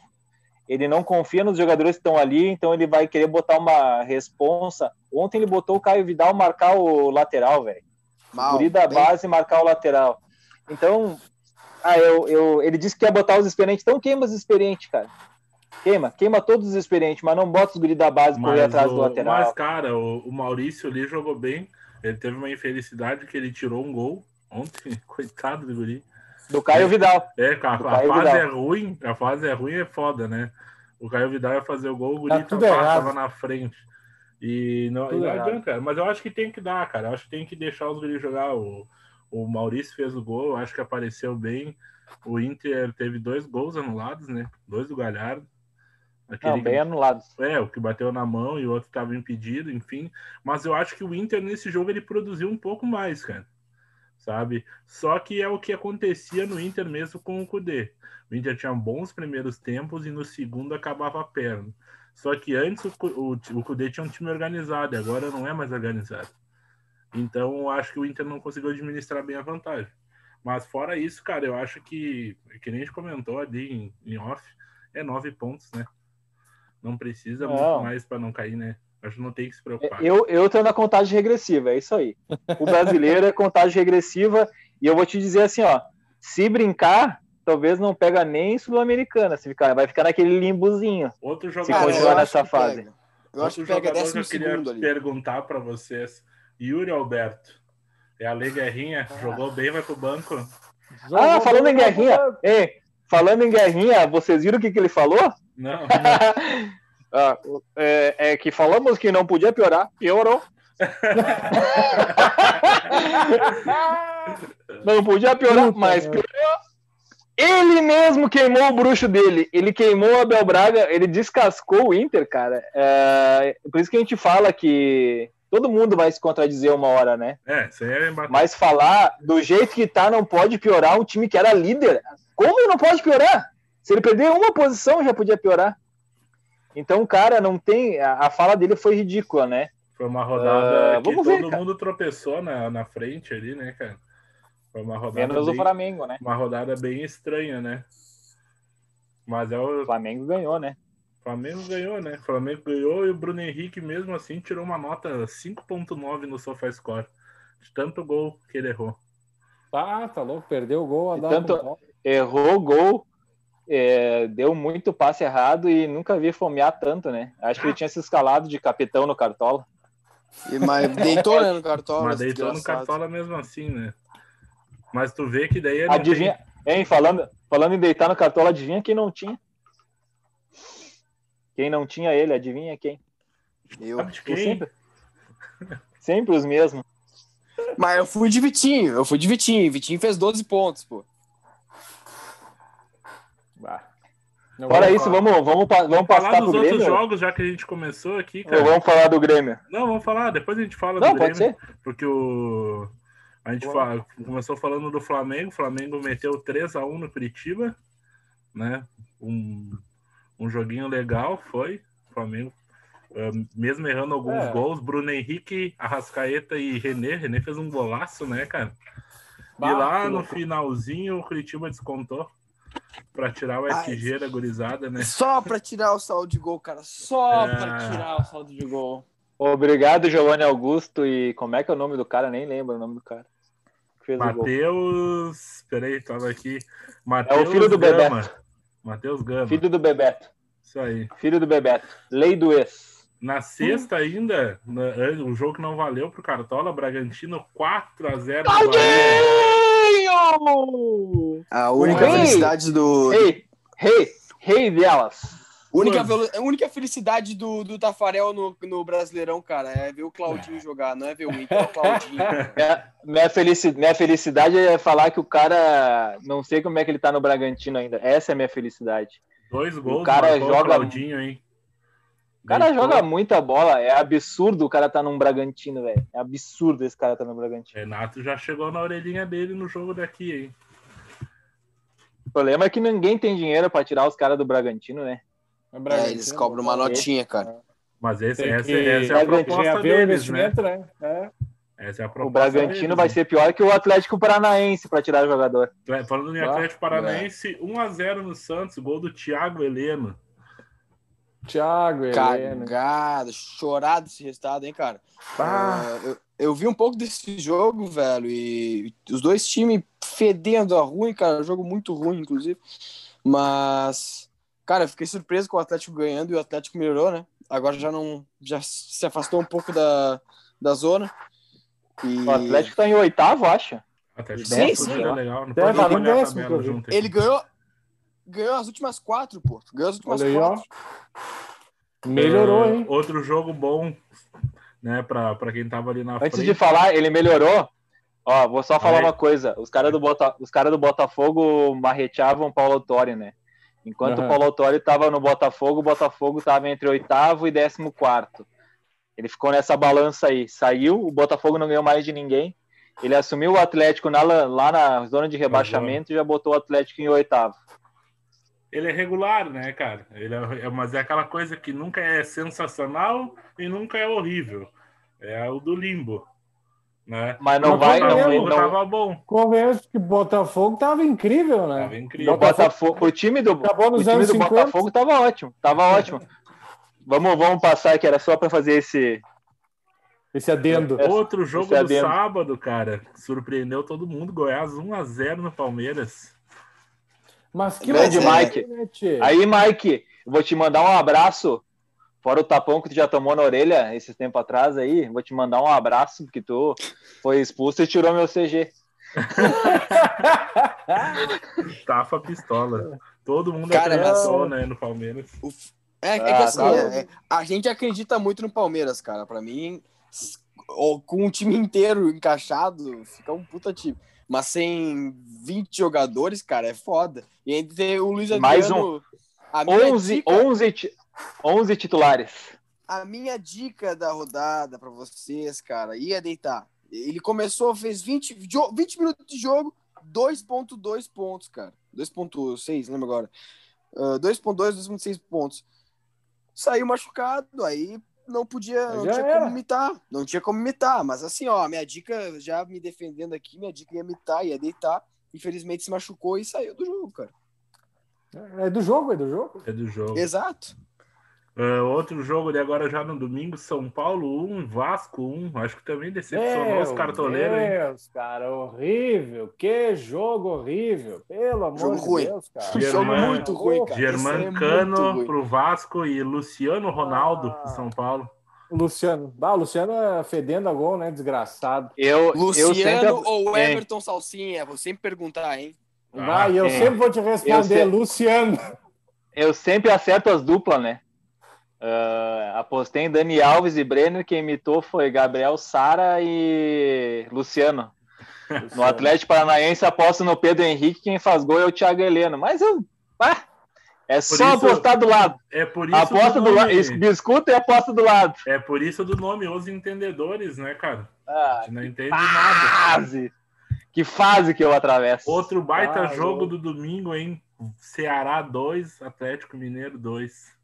Speaker 3: Ele não confia nos jogadores que estão ali, então ele vai querer botar uma responsa. Ontem ele botou o Caio Vidal marcar o lateral, velho. Guri da base marcar o lateral. Então, ah, eu, eu, ele disse que ia botar os experientes. Então queima os experientes, cara. Queima, queima todos os experientes, mas não bota os guri da base por ir atrás
Speaker 1: o,
Speaker 3: do lateral.
Speaker 1: Mas, cara, o, o Maurício ali jogou bem. Ele teve uma infelicidade que ele tirou um gol ontem. [LAUGHS] Coitado do guri.
Speaker 3: Do Caio Vidal.
Speaker 1: É, a, a fase Vidal. é ruim, a fase é ruim é foda, né? O Caio Vidal ia fazer o gol, o Guri tá tava, na frente. E não, não adianta, mas eu acho que tem que dar, cara. Eu acho que tem que deixar os Guri jogar. O, o Maurício fez o gol, acho que apareceu bem. O Inter teve dois gols anulados, né? Dois do Galhardo.
Speaker 3: Aquele não, bem que, anulados.
Speaker 1: É, o que bateu na mão e o outro estava impedido, enfim. Mas eu acho que o Inter nesse jogo ele produziu um pouco mais, cara sabe? Só que é o que acontecia no Inter mesmo com o Cudê. O Inter tinha bons primeiros tempos e no segundo acabava a perna. Só que antes o, o, o Cudê tinha um time organizado e agora não é mais organizado. Então eu acho que o Inter não conseguiu administrar bem a vantagem. Mas fora isso, cara, eu acho que, que nem a gente comentou ali em, em off, é nove pontos, né? Não precisa não. muito mais para não cair, né? Acho que não tem que se preocupar.
Speaker 3: Eu, eu tô na contagem regressiva, é isso aí. O brasileiro é contagem regressiva, e eu vou te dizer assim, ó, se brincar, talvez não pega nem Sul-Americana, se ficar, vai ficar naquele limbozinho.
Speaker 1: Outro jogador
Speaker 3: se continuar nessa fase.
Speaker 2: Pega. Eu acho que pega décimo que eu queria ali.
Speaker 1: perguntar para vocês. Yuri Alberto. É a Lei Guerrinha, ah. jogou bem, vai pro banco.
Speaker 3: ah, falando em Guerrinha, ei, falando em Guerrinha, vocês viram o que, que ele falou?
Speaker 1: Não. não. [LAUGHS]
Speaker 3: Ah, é, é, que falamos que não podia piorar, piorou. [LAUGHS] não podia piorar, mas piorou. Ele mesmo queimou o bruxo dele. Ele queimou o Abel Braga, ele descascou o Inter, cara. É, por isso que a gente fala que todo mundo vai se contradizer uma hora, né?
Speaker 1: É, isso é
Speaker 3: Mas falar do jeito que tá não pode piorar um time que era líder. Como não pode piorar? Se ele perder uma posição, já podia piorar. Então, cara, não tem. A, fala dele foi ridícula, né?
Speaker 1: Foi uma rodada uh, que todo ver, mundo tropeçou na, na frente ali, né, cara? Foi uma rodada.
Speaker 3: Menos bem, o Flamengo, né?
Speaker 1: Uma rodada bem estranha, né? Mas é o.
Speaker 3: Flamengo ganhou, né?
Speaker 1: Flamengo ganhou, né? Flamengo ganhou e o Bruno Henrique, mesmo assim, tirou uma nota 5,9 no SofaScore. De tanto gol que ele errou.
Speaker 4: Ah, tá louco, perdeu o gol.
Speaker 3: A tanto, errou o gol é, deu muito passe errado e nunca vi fomear tanto, né? Acho que ele tinha se escalado de capitão no Cartola.
Speaker 2: E, mas deitou né, no Cartola.
Speaker 1: Mas deitou no Cartola mesmo assim, né? Mas tu vê que daí...
Speaker 3: Adivinha, tem... hein, falando, falando em deitar no Cartola, adivinha quem não tinha? Quem não tinha ele, adivinha quem?
Speaker 2: Eu
Speaker 1: quem?
Speaker 3: sempre. sempre os mesmos.
Speaker 2: Mas eu fui de Vitinho, eu fui de Vitinho. Vitinho fez 12 pontos, pô.
Speaker 4: Bah. Não
Speaker 3: Fora isso,
Speaker 4: falar.
Speaker 3: vamos, vamos, vamos
Speaker 1: Falar
Speaker 3: passar
Speaker 1: dos
Speaker 3: pro
Speaker 1: outros
Speaker 3: Grêmio?
Speaker 1: jogos, já que a gente começou aqui,
Speaker 3: Ou
Speaker 1: cara.
Speaker 3: vamos falar do Grêmio?
Speaker 1: Não, vamos falar, depois a gente fala
Speaker 3: Não,
Speaker 1: do
Speaker 3: pode
Speaker 1: Grêmio.
Speaker 3: ser.
Speaker 1: Porque o. A gente
Speaker 3: Vamos.
Speaker 1: fa- começou falando do Flamengo. O Flamengo meteu 3x1 no Curitiba, né? Um, um joguinho legal foi. O Flamengo, eh, mesmo errando alguns
Speaker 4: É.
Speaker 1: gols, Bruno Henrique, Arrascaeta e René. René fez um golaço, né, cara?
Speaker 4: Bah,
Speaker 1: e lá no finalzinho o Curitiba descontou pra tirar o SG da gurizada, né?
Speaker 2: Só pra tirar o saldo de gol, cara. Só
Speaker 1: É.
Speaker 2: pra tirar o saldo de gol.
Speaker 3: Obrigado, Giovanni Augusto. E como é que é o nome do cara? Nem lembro o nome do cara. o.
Speaker 1: Matheus. Peraí, tava aqui. Matheus
Speaker 3: É filho do
Speaker 1: Gama.
Speaker 3: Bebeto.
Speaker 1: Matheus Gama.
Speaker 3: Filho do Bebeto.
Speaker 1: Isso aí.
Speaker 3: Filho do Bebeto. Lei do ex.
Speaker 1: Na sexta ainda, na- o jogo que não valeu pro Cartola, Bragantino 4x0 do
Speaker 2: A única
Speaker 3: Ei!
Speaker 2: felicidade do.
Speaker 3: Rei, rei, rei delas.
Speaker 2: Única, a única felicidade do, do Tafarel no, no Brasileirão, cara, é ver o Claudinho jogar, não é ver o Inter, é o Claudinho. [LAUGHS]
Speaker 3: Minha, minha, felici- minha felicidade é falar que o cara. Não sei como é que ele tá no Bragantino ainda. Essa é a minha felicidade.
Speaker 1: Dois gols,
Speaker 3: O cara joga-
Speaker 1: Claudinho, hein?
Speaker 3: O cara joga muita bola. É absurdo o cara tá num Bragantino, velho. É absurdo esse cara tá no Bragantino.
Speaker 1: Renato já chegou na orelhinha dele no jogo daqui, hein?
Speaker 3: O problema é que ninguém tem dinheiro pra tirar os caras do Bragantino, né?
Speaker 2: É, eles cobram uma notinha, cara.
Speaker 1: Mas esse, essa,
Speaker 4: que-
Speaker 1: essa é a
Speaker 3: Bragantino
Speaker 1: proposta
Speaker 4: o
Speaker 1: deles, né?
Speaker 4: investimento, né? É.
Speaker 1: Essa é a
Speaker 3: O
Speaker 1: proposta
Speaker 3: Bragantino
Speaker 1: deles,
Speaker 3: vai
Speaker 1: né?
Speaker 3: ser pior que o Atlético Paranaense pra tirar jogador.
Speaker 1: Falando em
Speaker 4: Ah,
Speaker 1: Atlético Paranaense, 1x0 no Santos, gol do Thiago Heleno.
Speaker 4: Thiago, Helena.
Speaker 2: Cagado, chorado esse resultado, hein, cara. Ah, eu, eu vi um pouco desse jogo, velho, e os dois times fedendo a ruim, cara. Jogo muito ruim, inclusive. Mas, cara, eu fiquei surpreso com o Atlético ganhando e o Atlético melhorou, né? Agora já não. Já se afastou um pouco da, da zona. E
Speaker 3: O Atlético tá em oitavo, acha?
Speaker 1: Atlético
Speaker 2: Sim,
Speaker 1: Paranaense
Speaker 2: sim.
Speaker 1: é legal. Não pode
Speaker 2: ele ganhou. Ganhou as últimas quatro, pô. Ganhou as últimas
Speaker 4: Olha aí, ó.
Speaker 2: quatro.
Speaker 4: Melhorou,
Speaker 1: É,
Speaker 4: hein?
Speaker 1: Outro jogo bom, né, pra, pra quem tava ali na
Speaker 3: Antes
Speaker 1: frente.
Speaker 3: de falar, ele melhorou. Ó, vou só falar
Speaker 1: Aí.
Speaker 3: uma coisa. Os caras do, Bota... Os cara do Botafogo marreteavam o Paulo Autori, né? Enquanto
Speaker 4: Aham.
Speaker 3: o Paulo Autori tava no Botafogo, o Botafogo tava entre oitavo e décimo quarto. Ele ficou nessa balança aí. Saiu, o Botafogo não ganhou mais de ninguém. Ele assumiu o Atlético na- lá na zona de rebaixamento e já botou o Atlético em oitavo.
Speaker 1: Ele é regular, né, cara? Ele é, é- mas é aquela coisa que nunca é sensacional e nunca é horrível. É o do limbo, né?
Speaker 3: Mas não
Speaker 4: Mas
Speaker 3: vai. Não,
Speaker 4: é o-
Speaker 3: não,
Speaker 1: tava bom,
Speaker 4: Convenço que Botafogo tava incrível, né?
Speaker 1: tava incrível.
Speaker 3: o Botafogo, o time do,
Speaker 4: Acabou
Speaker 3: o time do
Speaker 4: 50.
Speaker 3: Botafogo tava ótimo. Tava ótimo. Vamos, vamos passar que era só para fazer esse.
Speaker 4: Esse adendo.
Speaker 1: Outro jogo
Speaker 3: esse é
Speaker 1: do
Speaker 3: adendo.
Speaker 1: sábado, cara, surpreendeu todo mundo. Goiás 1x0 no Palmeiras.
Speaker 4: Mas que
Speaker 3: Grande
Speaker 4: loucura,
Speaker 3: Mike.
Speaker 4: né?
Speaker 3: Aí, Mike, vou te mandar um abraço. Fora o tapão que tu já tomou na orelha esses tempos atrás aí, vou te mandar um abraço, porque tu foi expulso e tirou meu CG. [LAUGHS]
Speaker 1: Tafa pistola. Todo mundo
Speaker 2: Cara,
Speaker 1: acreditou,
Speaker 4: mas-
Speaker 1: né, no Palmeiras.
Speaker 2: É, é que
Speaker 3: Ah,
Speaker 2: assim,
Speaker 3: tá.
Speaker 2: é- é- a gente acredita muito no Palmeiras, cara. Pra mim, com o time inteiro encaixado, fica um puta time. Mas sem 20 jogadores, cara, é foda. E ainda tem o Luiz Adriano.
Speaker 3: Mais um.
Speaker 2: A minha,
Speaker 3: 11,
Speaker 2: dica,
Speaker 3: 11, ti- 11 titulares.
Speaker 2: a minha dica da rodada pra vocês, cara, ia deitar. Ele começou, fez 20, jo- 20 minutos de jogo, 2.2 pontos, cara. 2.6, lembra agora? Ah, 2.2, 2.6 pontos. Saiu machucado, aí não podia, não
Speaker 4: Já
Speaker 2: tinha
Speaker 4: era.
Speaker 2: como imitar. Não tinha como imitar, mas assim, ó, minha dica, já me defendendo aqui, minha dica ia imitar, ia deitar. Infelizmente se machucou e saiu do jogo, cara.
Speaker 4: É do jogo, é do jogo.
Speaker 1: É do jogo.
Speaker 2: Exato.
Speaker 1: Ah, outro jogo de agora já no domingo, São Paulo 1, Vasco 1. Acho que também decepcionou os
Speaker 4: Meu
Speaker 1: cartoleiros, hein?
Speaker 4: Deus, cara, horrível. Que jogo horrível. Pelo amor
Speaker 2: Jogo
Speaker 4: de
Speaker 2: ruim.
Speaker 4: Deus, cara. [LAUGHS]
Speaker 2: Um
Speaker 1: Germán-
Speaker 2: jogo muito ruim, cara. Esse é
Speaker 1: pro Vasco e Luciano Ronaldo
Speaker 4: Ah.
Speaker 1: pro São Paulo.
Speaker 4: Luciano. Ah, o Luciano é fedendo a gol, né? Desgraçado.
Speaker 3: Eu, eu
Speaker 2: Luciano
Speaker 3: sempre.
Speaker 2: ou
Speaker 3: É.
Speaker 2: Everton Salsinha? Vou sempre perguntar, hein?
Speaker 4: Ah, e eu
Speaker 3: é.
Speaker 4: sempre vou te responder,
Speaker 3: Eu
Speaker 4: Luciano.
Speaker 3: Eu sempre acerto as duplas, né? Uh, apostei em Dani Alves e Brenner, quem imitou foi Gabriel Sara e Luciano. No Atlético Paranaense aposto no Pedro Henrique, quem faz gol é o Thiago Heleno. Mas eu. Ah, é por só isso, apostar do lado.
Speaker 1: É por isso
Speaker 3: aposta do, do lado. Discuta e aposta do lado.
Speaker 1: É por isso do nome Os Entendedores, né, cara? Ah, a gente não entende fase. nada.
Speaker 3: Que fase que eu atravesso.
Speaker 1: Outro baita ah, jogo eu... do domingo, hein? Ceará 2, Atlético Mineiro 2.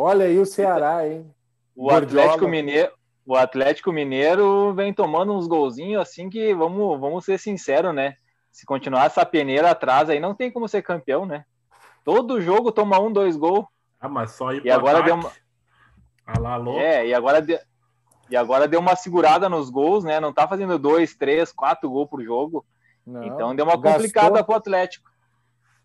Speaker 4: Olha aí o Ceará, [LAUGHS] hein?
Speaker 3: O Atlético Mineiro, o Atlético Mineiro vem tomando uns golzinhos assim que vamos, vamos ser sinceros, né? Se continuar essa peneira atrás aí, não tem como ser campeão, né? Todo jogo toma um, dois gols.
Speaker 1: Ah, mas só ir
Speaker 3: e agora deu uma...
Speaker 1: Alá, louco.
Speaker 3: É, e agora, de... e agora deu uma segurada nos gols, né? Não tá fazendo dois, três, quatro gols por jogo. Não. Então deu uma Gastou... complicada pro Atlético.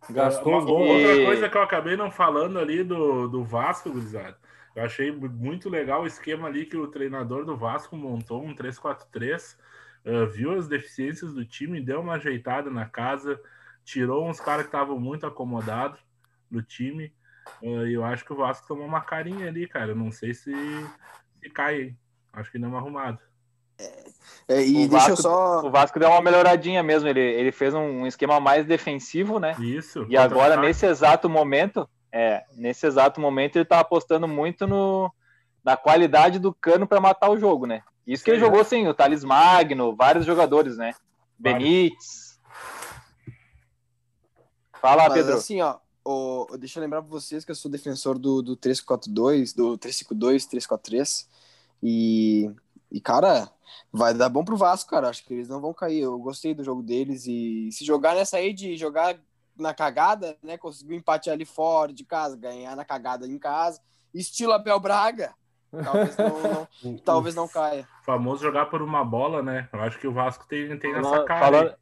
Speaker 1: Gastou uma, Outra coisa que eu acabei não falando ali do, do Vasco, Gurizada. Eu achei muito legal o esquema ali que o treinador do Vasco montou, um 3-4-3. Uh, viu as deficiências do time, deu uma ajeitada na casa, tirou uns caras que estavam muito acomodados do time. Uh, eu acho que o Vasco tomou uma carinha ali, cara. Eu não sei se, se cai. Acho que não é arrumado.
Speaker 2: É, e o deixa Vasco, eu só.
Speaker 3: O Vasco deu uma melhoradinha mesmo. Ele, ele fez um esquema mais defensivo, né?
Speaker 1: Isso.
Speaker 3: E agora, nesse exato momento, é, nesse exato momento, ele tá apostando muito no, na qualidade do cano para matar o jogo, né? Isso que ele jogou sem o Thales Magno, vários jogadores, né? Vários. Benítez. Fala, Mas, Pedro.
Speaker 2: Assim, ó, o, deixa eu lembrar para vocês que eu sou defensor do, do 342, do 352, 343. E, e, cara, vai dar bom pro Vasco, cara. Acho que eles não vão cair. Eu gostei do jogo deles. E se jogar nessa aí de jogar na cagada, né? Conseguir um empate ali fora de casa, ganhar na cagada em casa. Estilo Abel Braga. Talvez não, não [LAUGHS] talvez não caia.
Speaker 1: Famoso jogar por uma bola, né? Eu acho que o Vasco tem, tem essa cara.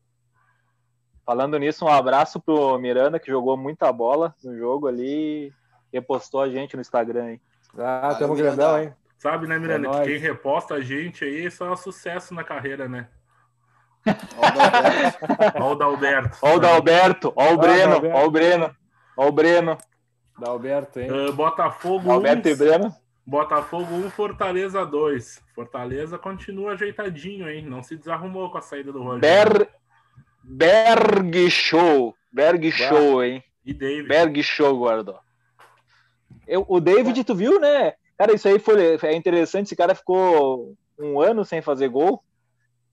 Speaker 3: Falando nisso, um abraço pro Miranda, que jogou muita bola no jogo ali e repostou a gente no Instagram, hein?
Speaker 4: Ah, tamo grandão, hein?
Speaker 1: Sabe, né, Miranda? É que quem reposta a gente aí só é sucesso na carreira, né?
Speaker 3: Ó o Dalberto. Ó o Dalberto. Ó o Breno. Ó o Breno. Ó o Breno.
Speaker 4: Dalberto, hein?
Speaker 1: Uh, Botafogo
Speaker 3: Dalberto e Breno.
Speaker 1: Botafogo 1, Fortaleza 2. Fortaleza continua ajeitadinho, hein? Não se desarrumou com a saída do Rogério.
Speaker 3: Ber... Berg Show. Berg Show, hein?
Speaker 1: E David.
Speaker 3: Berg Show, guardou. Eu, o David, tu viu, né? Cara, isso aí foi é interessante. Esse cara ficou um ano sem fazer gol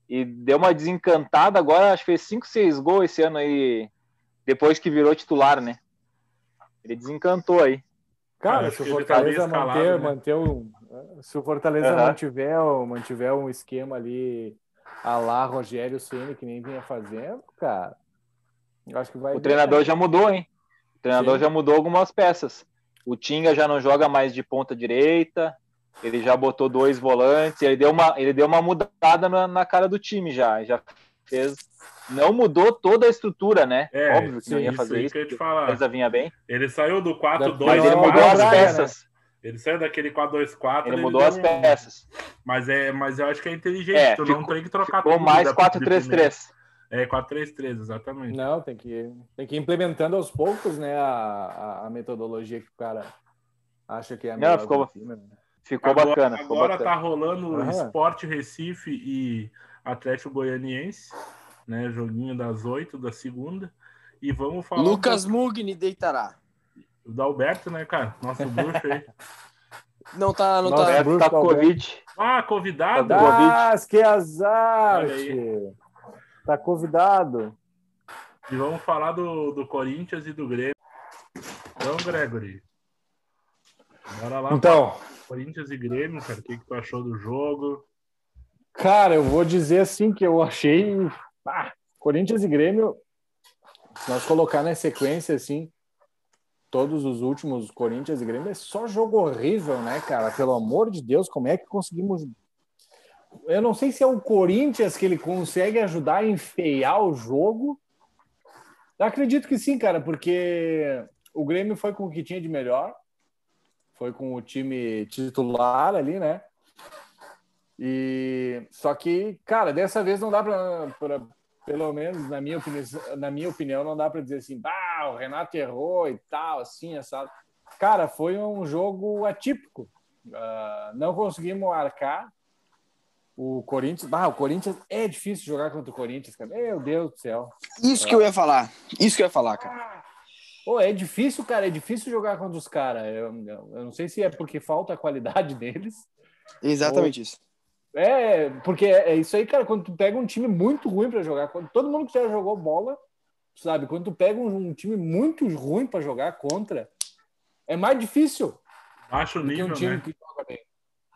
Speaker 3: e deu uma desencantada. Agora acho que fez 5, 6 gols esse ano aí, depois que virou titular, né? Ele desencantou aí.
Speaker 4: Cara, se o Fortaleza tá manter, né? manter um, se o Fortaleza uhum. mantiver, mantiver um esquema ali a lá Rogério Ceni que nem vinha fazendo, cara. Eu acho que vai.
Speaker 3: O treinador já mudou, hein? O treinador Sim. já mudou algumas peças. O Tinga já não joga mais de ponta direita. Ele já botou dois volantes. Ele deu uma, ele deu uma mudada na, na cara do time já. Já fez. Não mudou toda a estrutura, né?
Speaker 1: É, Óbvio que sim, não ia fazer isso. isso a
Speaker 3: coisa vinha bem.
Speaker 1: Ele saiu do 4-2.
Speaker 3: Mas ele mudou as né? peças. Né?
Speaker 1: Ele saiu daquele 4-2-4.
Speaker 3: Ele, ele mudou as um... peças.
Speaker 1: Mas, é, mas eu acho que é inteligente. É, tu ficou, não tem que trocar
Speaker 3: ficou tudo. mais 4-3-3.
Speaker 1: É, 4-3-3, exatamente.
Speaker 4: Não, tem que, tem que ir implementando aos poucos, né, a, a, a metodologia que o cara acha que é a melhor.
Speaker 3: Não, ficou, time, né? ficou
Speaker 1: agora,
Speaker 3: bacana.
Speaker 1: Ficou
Speaker 3: agora
Speaker 1: bacana. tá rolando uhum. Esporte Recife e Atlético Goianiense, né, joguinho das 8 da segunda. E vamos falar.
Speaker 2: Lucas um Mugni deitará.
Speaker 1: O da Alberto, né, cara? Nosso bruxo aí. [LAUGHS]
Speaker 2: Não tá, não
Speaker 3: Nossa,
Speaker 2: tá.
Speaker 3: tá com Covid.
Speaker 1: Ah, convidado?
Speaker 4: Ah, que azar! Tá convidado.
Speaker 1: E vamos falar do, do Corinthians e do Grêmio. Então, Gregory. Bora lá.
Speaker 4: Então.
Speaker 1: Corinthians e Grêmio, cara. O que, que tu achou do jogo?
Speaker 4: Cara, eu vou dizer assim que eu achei. Ah, Corinthians e Grêmio, se nós colocar na sequência assim, todos os últimos Corinthians e Grêmio é só jogo horrível, né, cara? Pelo amor de Deus, como é que conseguimos. Eu não sei se é o Corinthians que ele consegue ajudar a enfeiar o jogo. Eu acredito que sim, cara, porque o Grêmio foi com o que tinha de melhor, foi com o time titular ali, né? E só que, cara, dessa vez não dá para pelo menos na minha opinião, na minha opinião não dá para dizer assim, bah, o Renato errou e tal, assim, sabe? cara, foi um jogo atípico. Uh, não conseguimos marcar. O Corinthians, ah, o Corinthians é difícil jogar contra o Corinthians, cara. Meu Deus do céu.
Speaker 2: Isso que eu ia falar. Isso que eu ia falar, cara.
Speaker 4: Pô, é difícil, cara. É difícil jogar contra os caras. Eu, eu, não sei se é porque falta a qualidade [LAUGHS] deles.
Speaker 2: Exatamente ou... isso.
Speaker 4: É, porque é, é isso aí, cara. Quando tu pega um time muito ruim para jogar, quando todo mundo que já jogou bola, sabe? Quando tu pega um, um time muito ruim para jogar contra, é mais difícil.
Speaker 1: Baixo nível, um time né? que.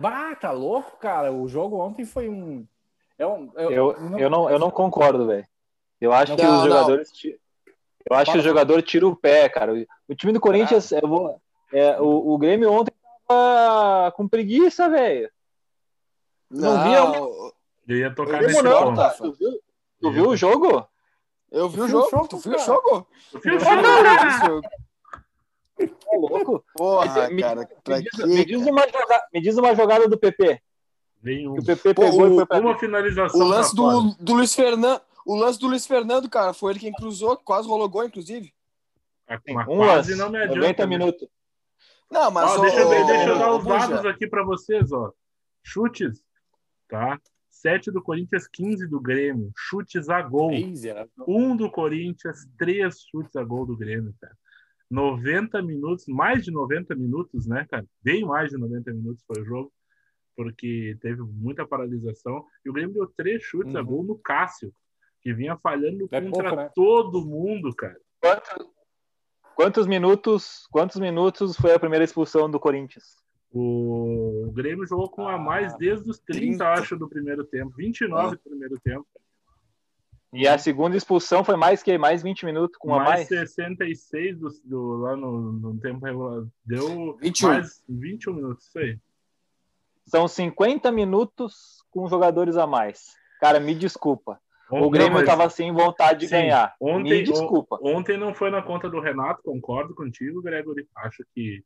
Speaker 4: Bah, tá louco, cara. O jogo ontem foi um.
Speaker 3: É um eu, eu, não... eu, não, eu não concordo, velho. Eu acho não, que os jogadores. Eu acho que o jogador tira o pé, cara. O time do Corinthians, ah. eu vou, é, o, o Grêmio ontem tava com preguiça, velho.
Speaker 2: Não, não via. Eu
Speaker 1: ia tocar nesse não, ponto.
Speaker 3: Tá? Tu viu, tu viu o jogo?
Speaker 2: Eu vi o jogo. Tu viu o jogo?
Speaker 1: Tu viu o jogo?
Speaker 3: Tá louco?
Speaker 2: Porra, me, cara.
Speaker 3: Me diz, me, diz uma jogada, me diz uma jogada do PP.
Speaker 1: Nenhum.
Speaker 3: Que o PP Pô, pegou o, e foi
Speaker 1: pra Uma finalização.
Speaker 2: O lance do, do Luiz Fernando. O lance do Luiz Fernando, cara, foi ele quem cruzou, quase rolou gol, inclusive.
Speaker 1: É, um quase lance, não me adianta.
Speaker 3: 90 né? minutos.
Speaker 2: Não, mas.
Speaker 1: Ó, deixa, eu, deixa eu dar os dados aqui para vocês, ó. Chutes, tá? 7 do Corinthians, 15 do Grêmio. Chutes a gol. Um do Corinthians, três chutes a gol do Grêmio, cara. 90 minutos, mais de 90 minutos, né, cara? Bem mais de 90 minutos foi o jogo, porque teve muita paralisação. E o Grêmio deu três chutes uhum. a gol no Cássio, que vinha falhando é contra pouco, né? todo mundo, cara.
Speaker 3: Quantos, quantos minutos? Quantos minutos foi a primeira expulsão do Corinthians?
Speaker 1: O, o Grêmio jogou com a mais ah, desde os 30, 30. acho, do primeiro tempo. 29 ah. do primeiro tempo.
Speaker 3: E a segunda expulsão foi mais que mais 20 minutos com
Speaker 1: mais
Speaker 3: a mais?
Speaker 1: 66 do, do, lá no, no tempo regular. Deu 21. mais 21 minutos, isso aí.
Speaker 3: São 50 minutos com jogadores a mais. Cara, me desculpa. Ontem, o Grêmio estava sem vontade de sim, ganhar. Ontem, me desculpa.
Speaker 1: Ontem não foi na conta do Renato, concordo contigo, Gregory. Acho que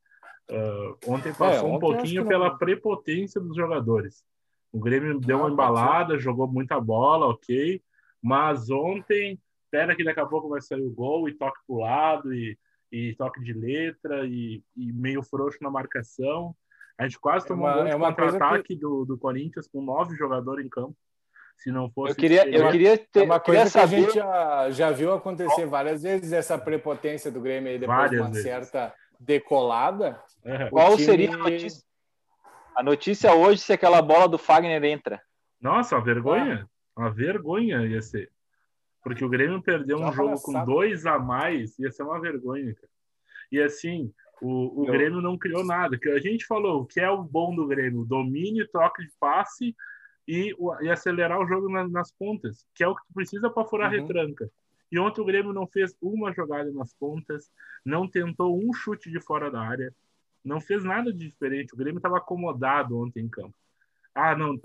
Speaker 1: uh, ontem passou é, ontem um pouquinho pela não... prepotência dos jogadores. O Grêmio deu uma embalada, jogou muita bola, ok. Mas ontem, espera que daqui a pouco vai sair o gol e toque pro lado e, e toque de letra e, e meio frouxo na marcação. A gente quase é tomou uma, um é contra-ataque que... do, do Corinthians com nove jogadores em campo. Se não fosse.
Speaker 3: Eu queria, eu queria ter. É
Speaker 4: uma coisa que saber... a gente já, já viu acontecer várias vezes, essa prepotência do Grêmio aí depois várias de uma vezes. certa decolada.
Speaker 3: Qual time... seria a notícia? A notícia hoje se aquela bola do Fagner entra.
Speaker 1: Nossa, uma vergonha. Uma vergonha ia ser. Porque o Grêmio perdeu um jogo com dois a mais, ia ser uma vergonha, cara. E assim, o, o Grêmio não criou nada. Que a gente falou, o que é o bom do Grêmio? Domínio, troca de passe e, e acelerar o jogo nas, nas, pontas, que é o que tu precisa para furar uhum. a retranca. E ontem o Grêmio não fez uma jogada nas pontas, não tentou um chute de fora da área, não fez nada de diferente. O Grêmio estava acomodado ontem em campo. Ah, não,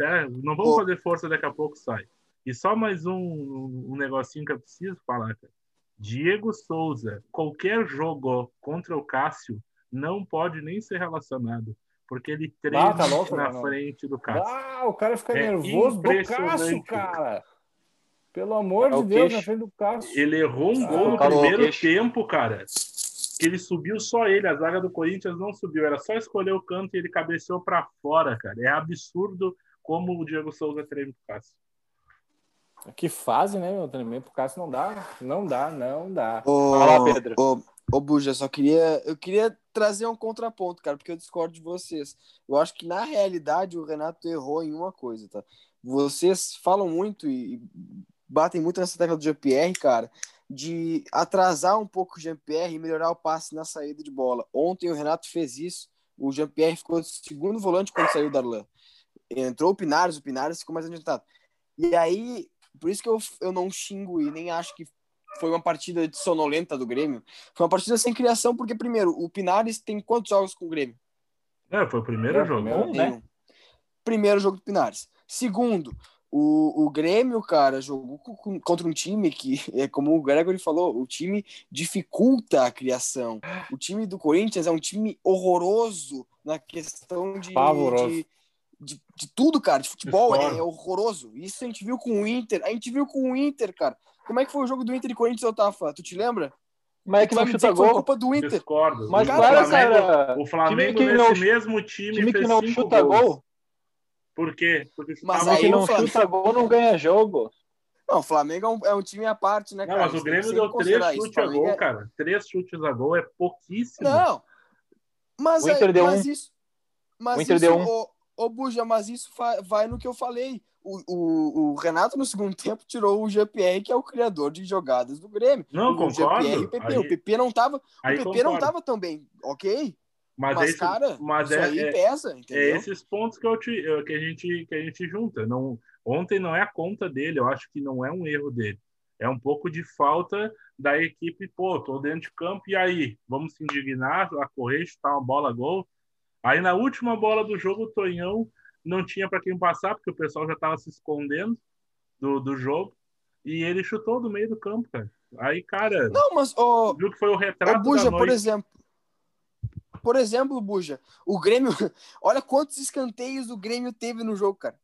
Speaker 1: não vamos fazer força, daqui a pouco sai. E só mais um, um negocinho que eu preciso falar, cara. Diego Souza, qualquer jogo contra o Cássio não pode nem ser relacionado, porque ele treina ah, tá louco, na mano. frente do Cássio.
Speaker 4: Ah, o cara fica é nervoso do Cássio, cara. Pelo amor é de Deus, na frente do Cássio.
Speaker 1: Ele errou um ah, gol no primeiro tempo, cara. Que ele subiu só ele, a zaga do Corinthians não subiu, era só escolher o canto e ele cabeceou para fora, cara. É absurdo como o Diego Souza treina o Cássio.
Speaker 4: Que fase, né, meu? Treinamento pro Cássio não dá. Não dá, não dá.
Speaker 2: Ô, Fala, Pedro. Ô, ô Buja, só queria. Eu queria trazer um contraponto, cara, porque eu discordo de vocês. Eu acho que, na realidade, o Renato errou em uma coisa, tá? Vocês falam muito e batem muito nessa tecla do GPR, cara, de atrasar um pouco o Jean-Pierre e melhorar o passe na saída de bola. Ontem o Renato fez isso. O Jean-Pierre ficou segundo volante quando saiu o Darlan. Entrou o Pinares, o Pinares ficou mais adiantado. E aí, por isso que eu, eu não xingo e nem acho que foi uma partida sonolenta do Grêmio. Foi uma partida sem criação, porque, primeiro, o Pinares tem quantos jogos com o Grêmio?
Speaker 1: É, foi o primeiro é, jogo.
Speaker 2: Primeiro, né? primeiro jogo do Pinares. Segundo, o, o Grêmio, cara, jogou com, contra um time que, é como o Gregory falou, o time dificulta a criação. O time do Corinthians é um time horroroso na questão de, de de, de tudo, cara, de futebol, é, é, horroroso. Isso a gente viu com o Inter, a gente viu com o Inter, cara. Como é que foi o jogo do Inter e Corinthians, Otafa? Tu te lembra?
Speaker 3: Mas é que
Speaker 2: vai
Speaker 3: não chuta gol.
Speaker 2: culpa do Inter.
Speaker 1: Discordo.
Speaker 3: Mas
Speaker 1: o
Speaker 3: claro,
Speaker 1: Flamengo,
Speaker 3: cara.
Speaker 1: o Flamengo
Speaker 3: time que
Speaker 1: nesse
Speaker 3: não-
Speaker 1: mesmo time,
Speaker 3: Time que
Speaker 1: fez
Speaker 3: não
Speaker 1: cinco
Speaker 3: chuta
Speaker 1: gols.
Speaker 3: gol,
Speaker 1: Por quê? Porque
Speaker 2: Mas aí
Speaker 3: que
Speaker 2: o
Speaker 3: não
Speaker 2: Flamengo-
Speaker 3: chuta gol não ganha jogo.
Speaker 2: Não, o Flamengo é um, é um time à parte, né,
Speaker 1: Não,
Speaker 2: cara?
Speaker 1: mas o Grêmio deu três
Speaker 2: isso.
Speaker 1: chutes a gol,
Speaker 2: é-
Speaker 1: cara. Três chutes a gol é pouquíssimo.
Speaker 2: Não. Mas,
Speaker 3: O Inter
Speaker 2: aí-
Speaker 3: deu
Speaker 2: mas
Speaker 3: um.
Speaker 2: isso. Mas
Speaker 3: O Inter
Speaker 2: isso,
Speaker 3: deu um.
Speaker 2: Ô, ô, Buja, mas isso vai no que eu falei. O, o, o Renato, no segundo tempo, tirou o GPR, que é o criador de jogadas do Grêmio.
Speaker 1: Não,
Speaker 2: o
Speaker 1: concordo.
Speaker 2: GPR o PP.
Speaker 1: Aí-
Speaker 2: o PP não tava, o PP não
Speaker 1: concordo.
Speaker 2: tava tão bem, ok?
Speaker 1: Mas,
Speaker 2: Mas,
Speaker 1: esse-
Speaker 2: cara,
Speaker 1: mas
Speaker 2: isso
Speaker 1: é,
Speaker 2: aí
Speaker 1: é-
Speaker 2: pesa,
Speaker 1: é
Speaker 2: entendeu?
Speaker 1: esses pontos que, eu te- que, a gente, que a gente junta. Não, ontem não é a conta dele, eu acho que não é um erro dele. É um pouco de falta da equipe, pô, tô dentro de campo, e aí? Vamos se indignar, a correr, chutar uma bola gol. Aí na última bola do jogo, o Tonhão não tinha para quem passar, porque o pessoal já estava se escondendo do, do jogo, e ele chutou do meio do campo, cara. Aí, cara,
Speaker 2: Não, mas, ô,
Speaker 1: viu que foi o retrato
Speaker 2: Buja,
Speaker 1: da
Speaker 2: por exemplo. Por exemplo, Buja, o Grêmio. [LAUGHS] Olha quantos escanteios o Grêmio teve no jogo, cara.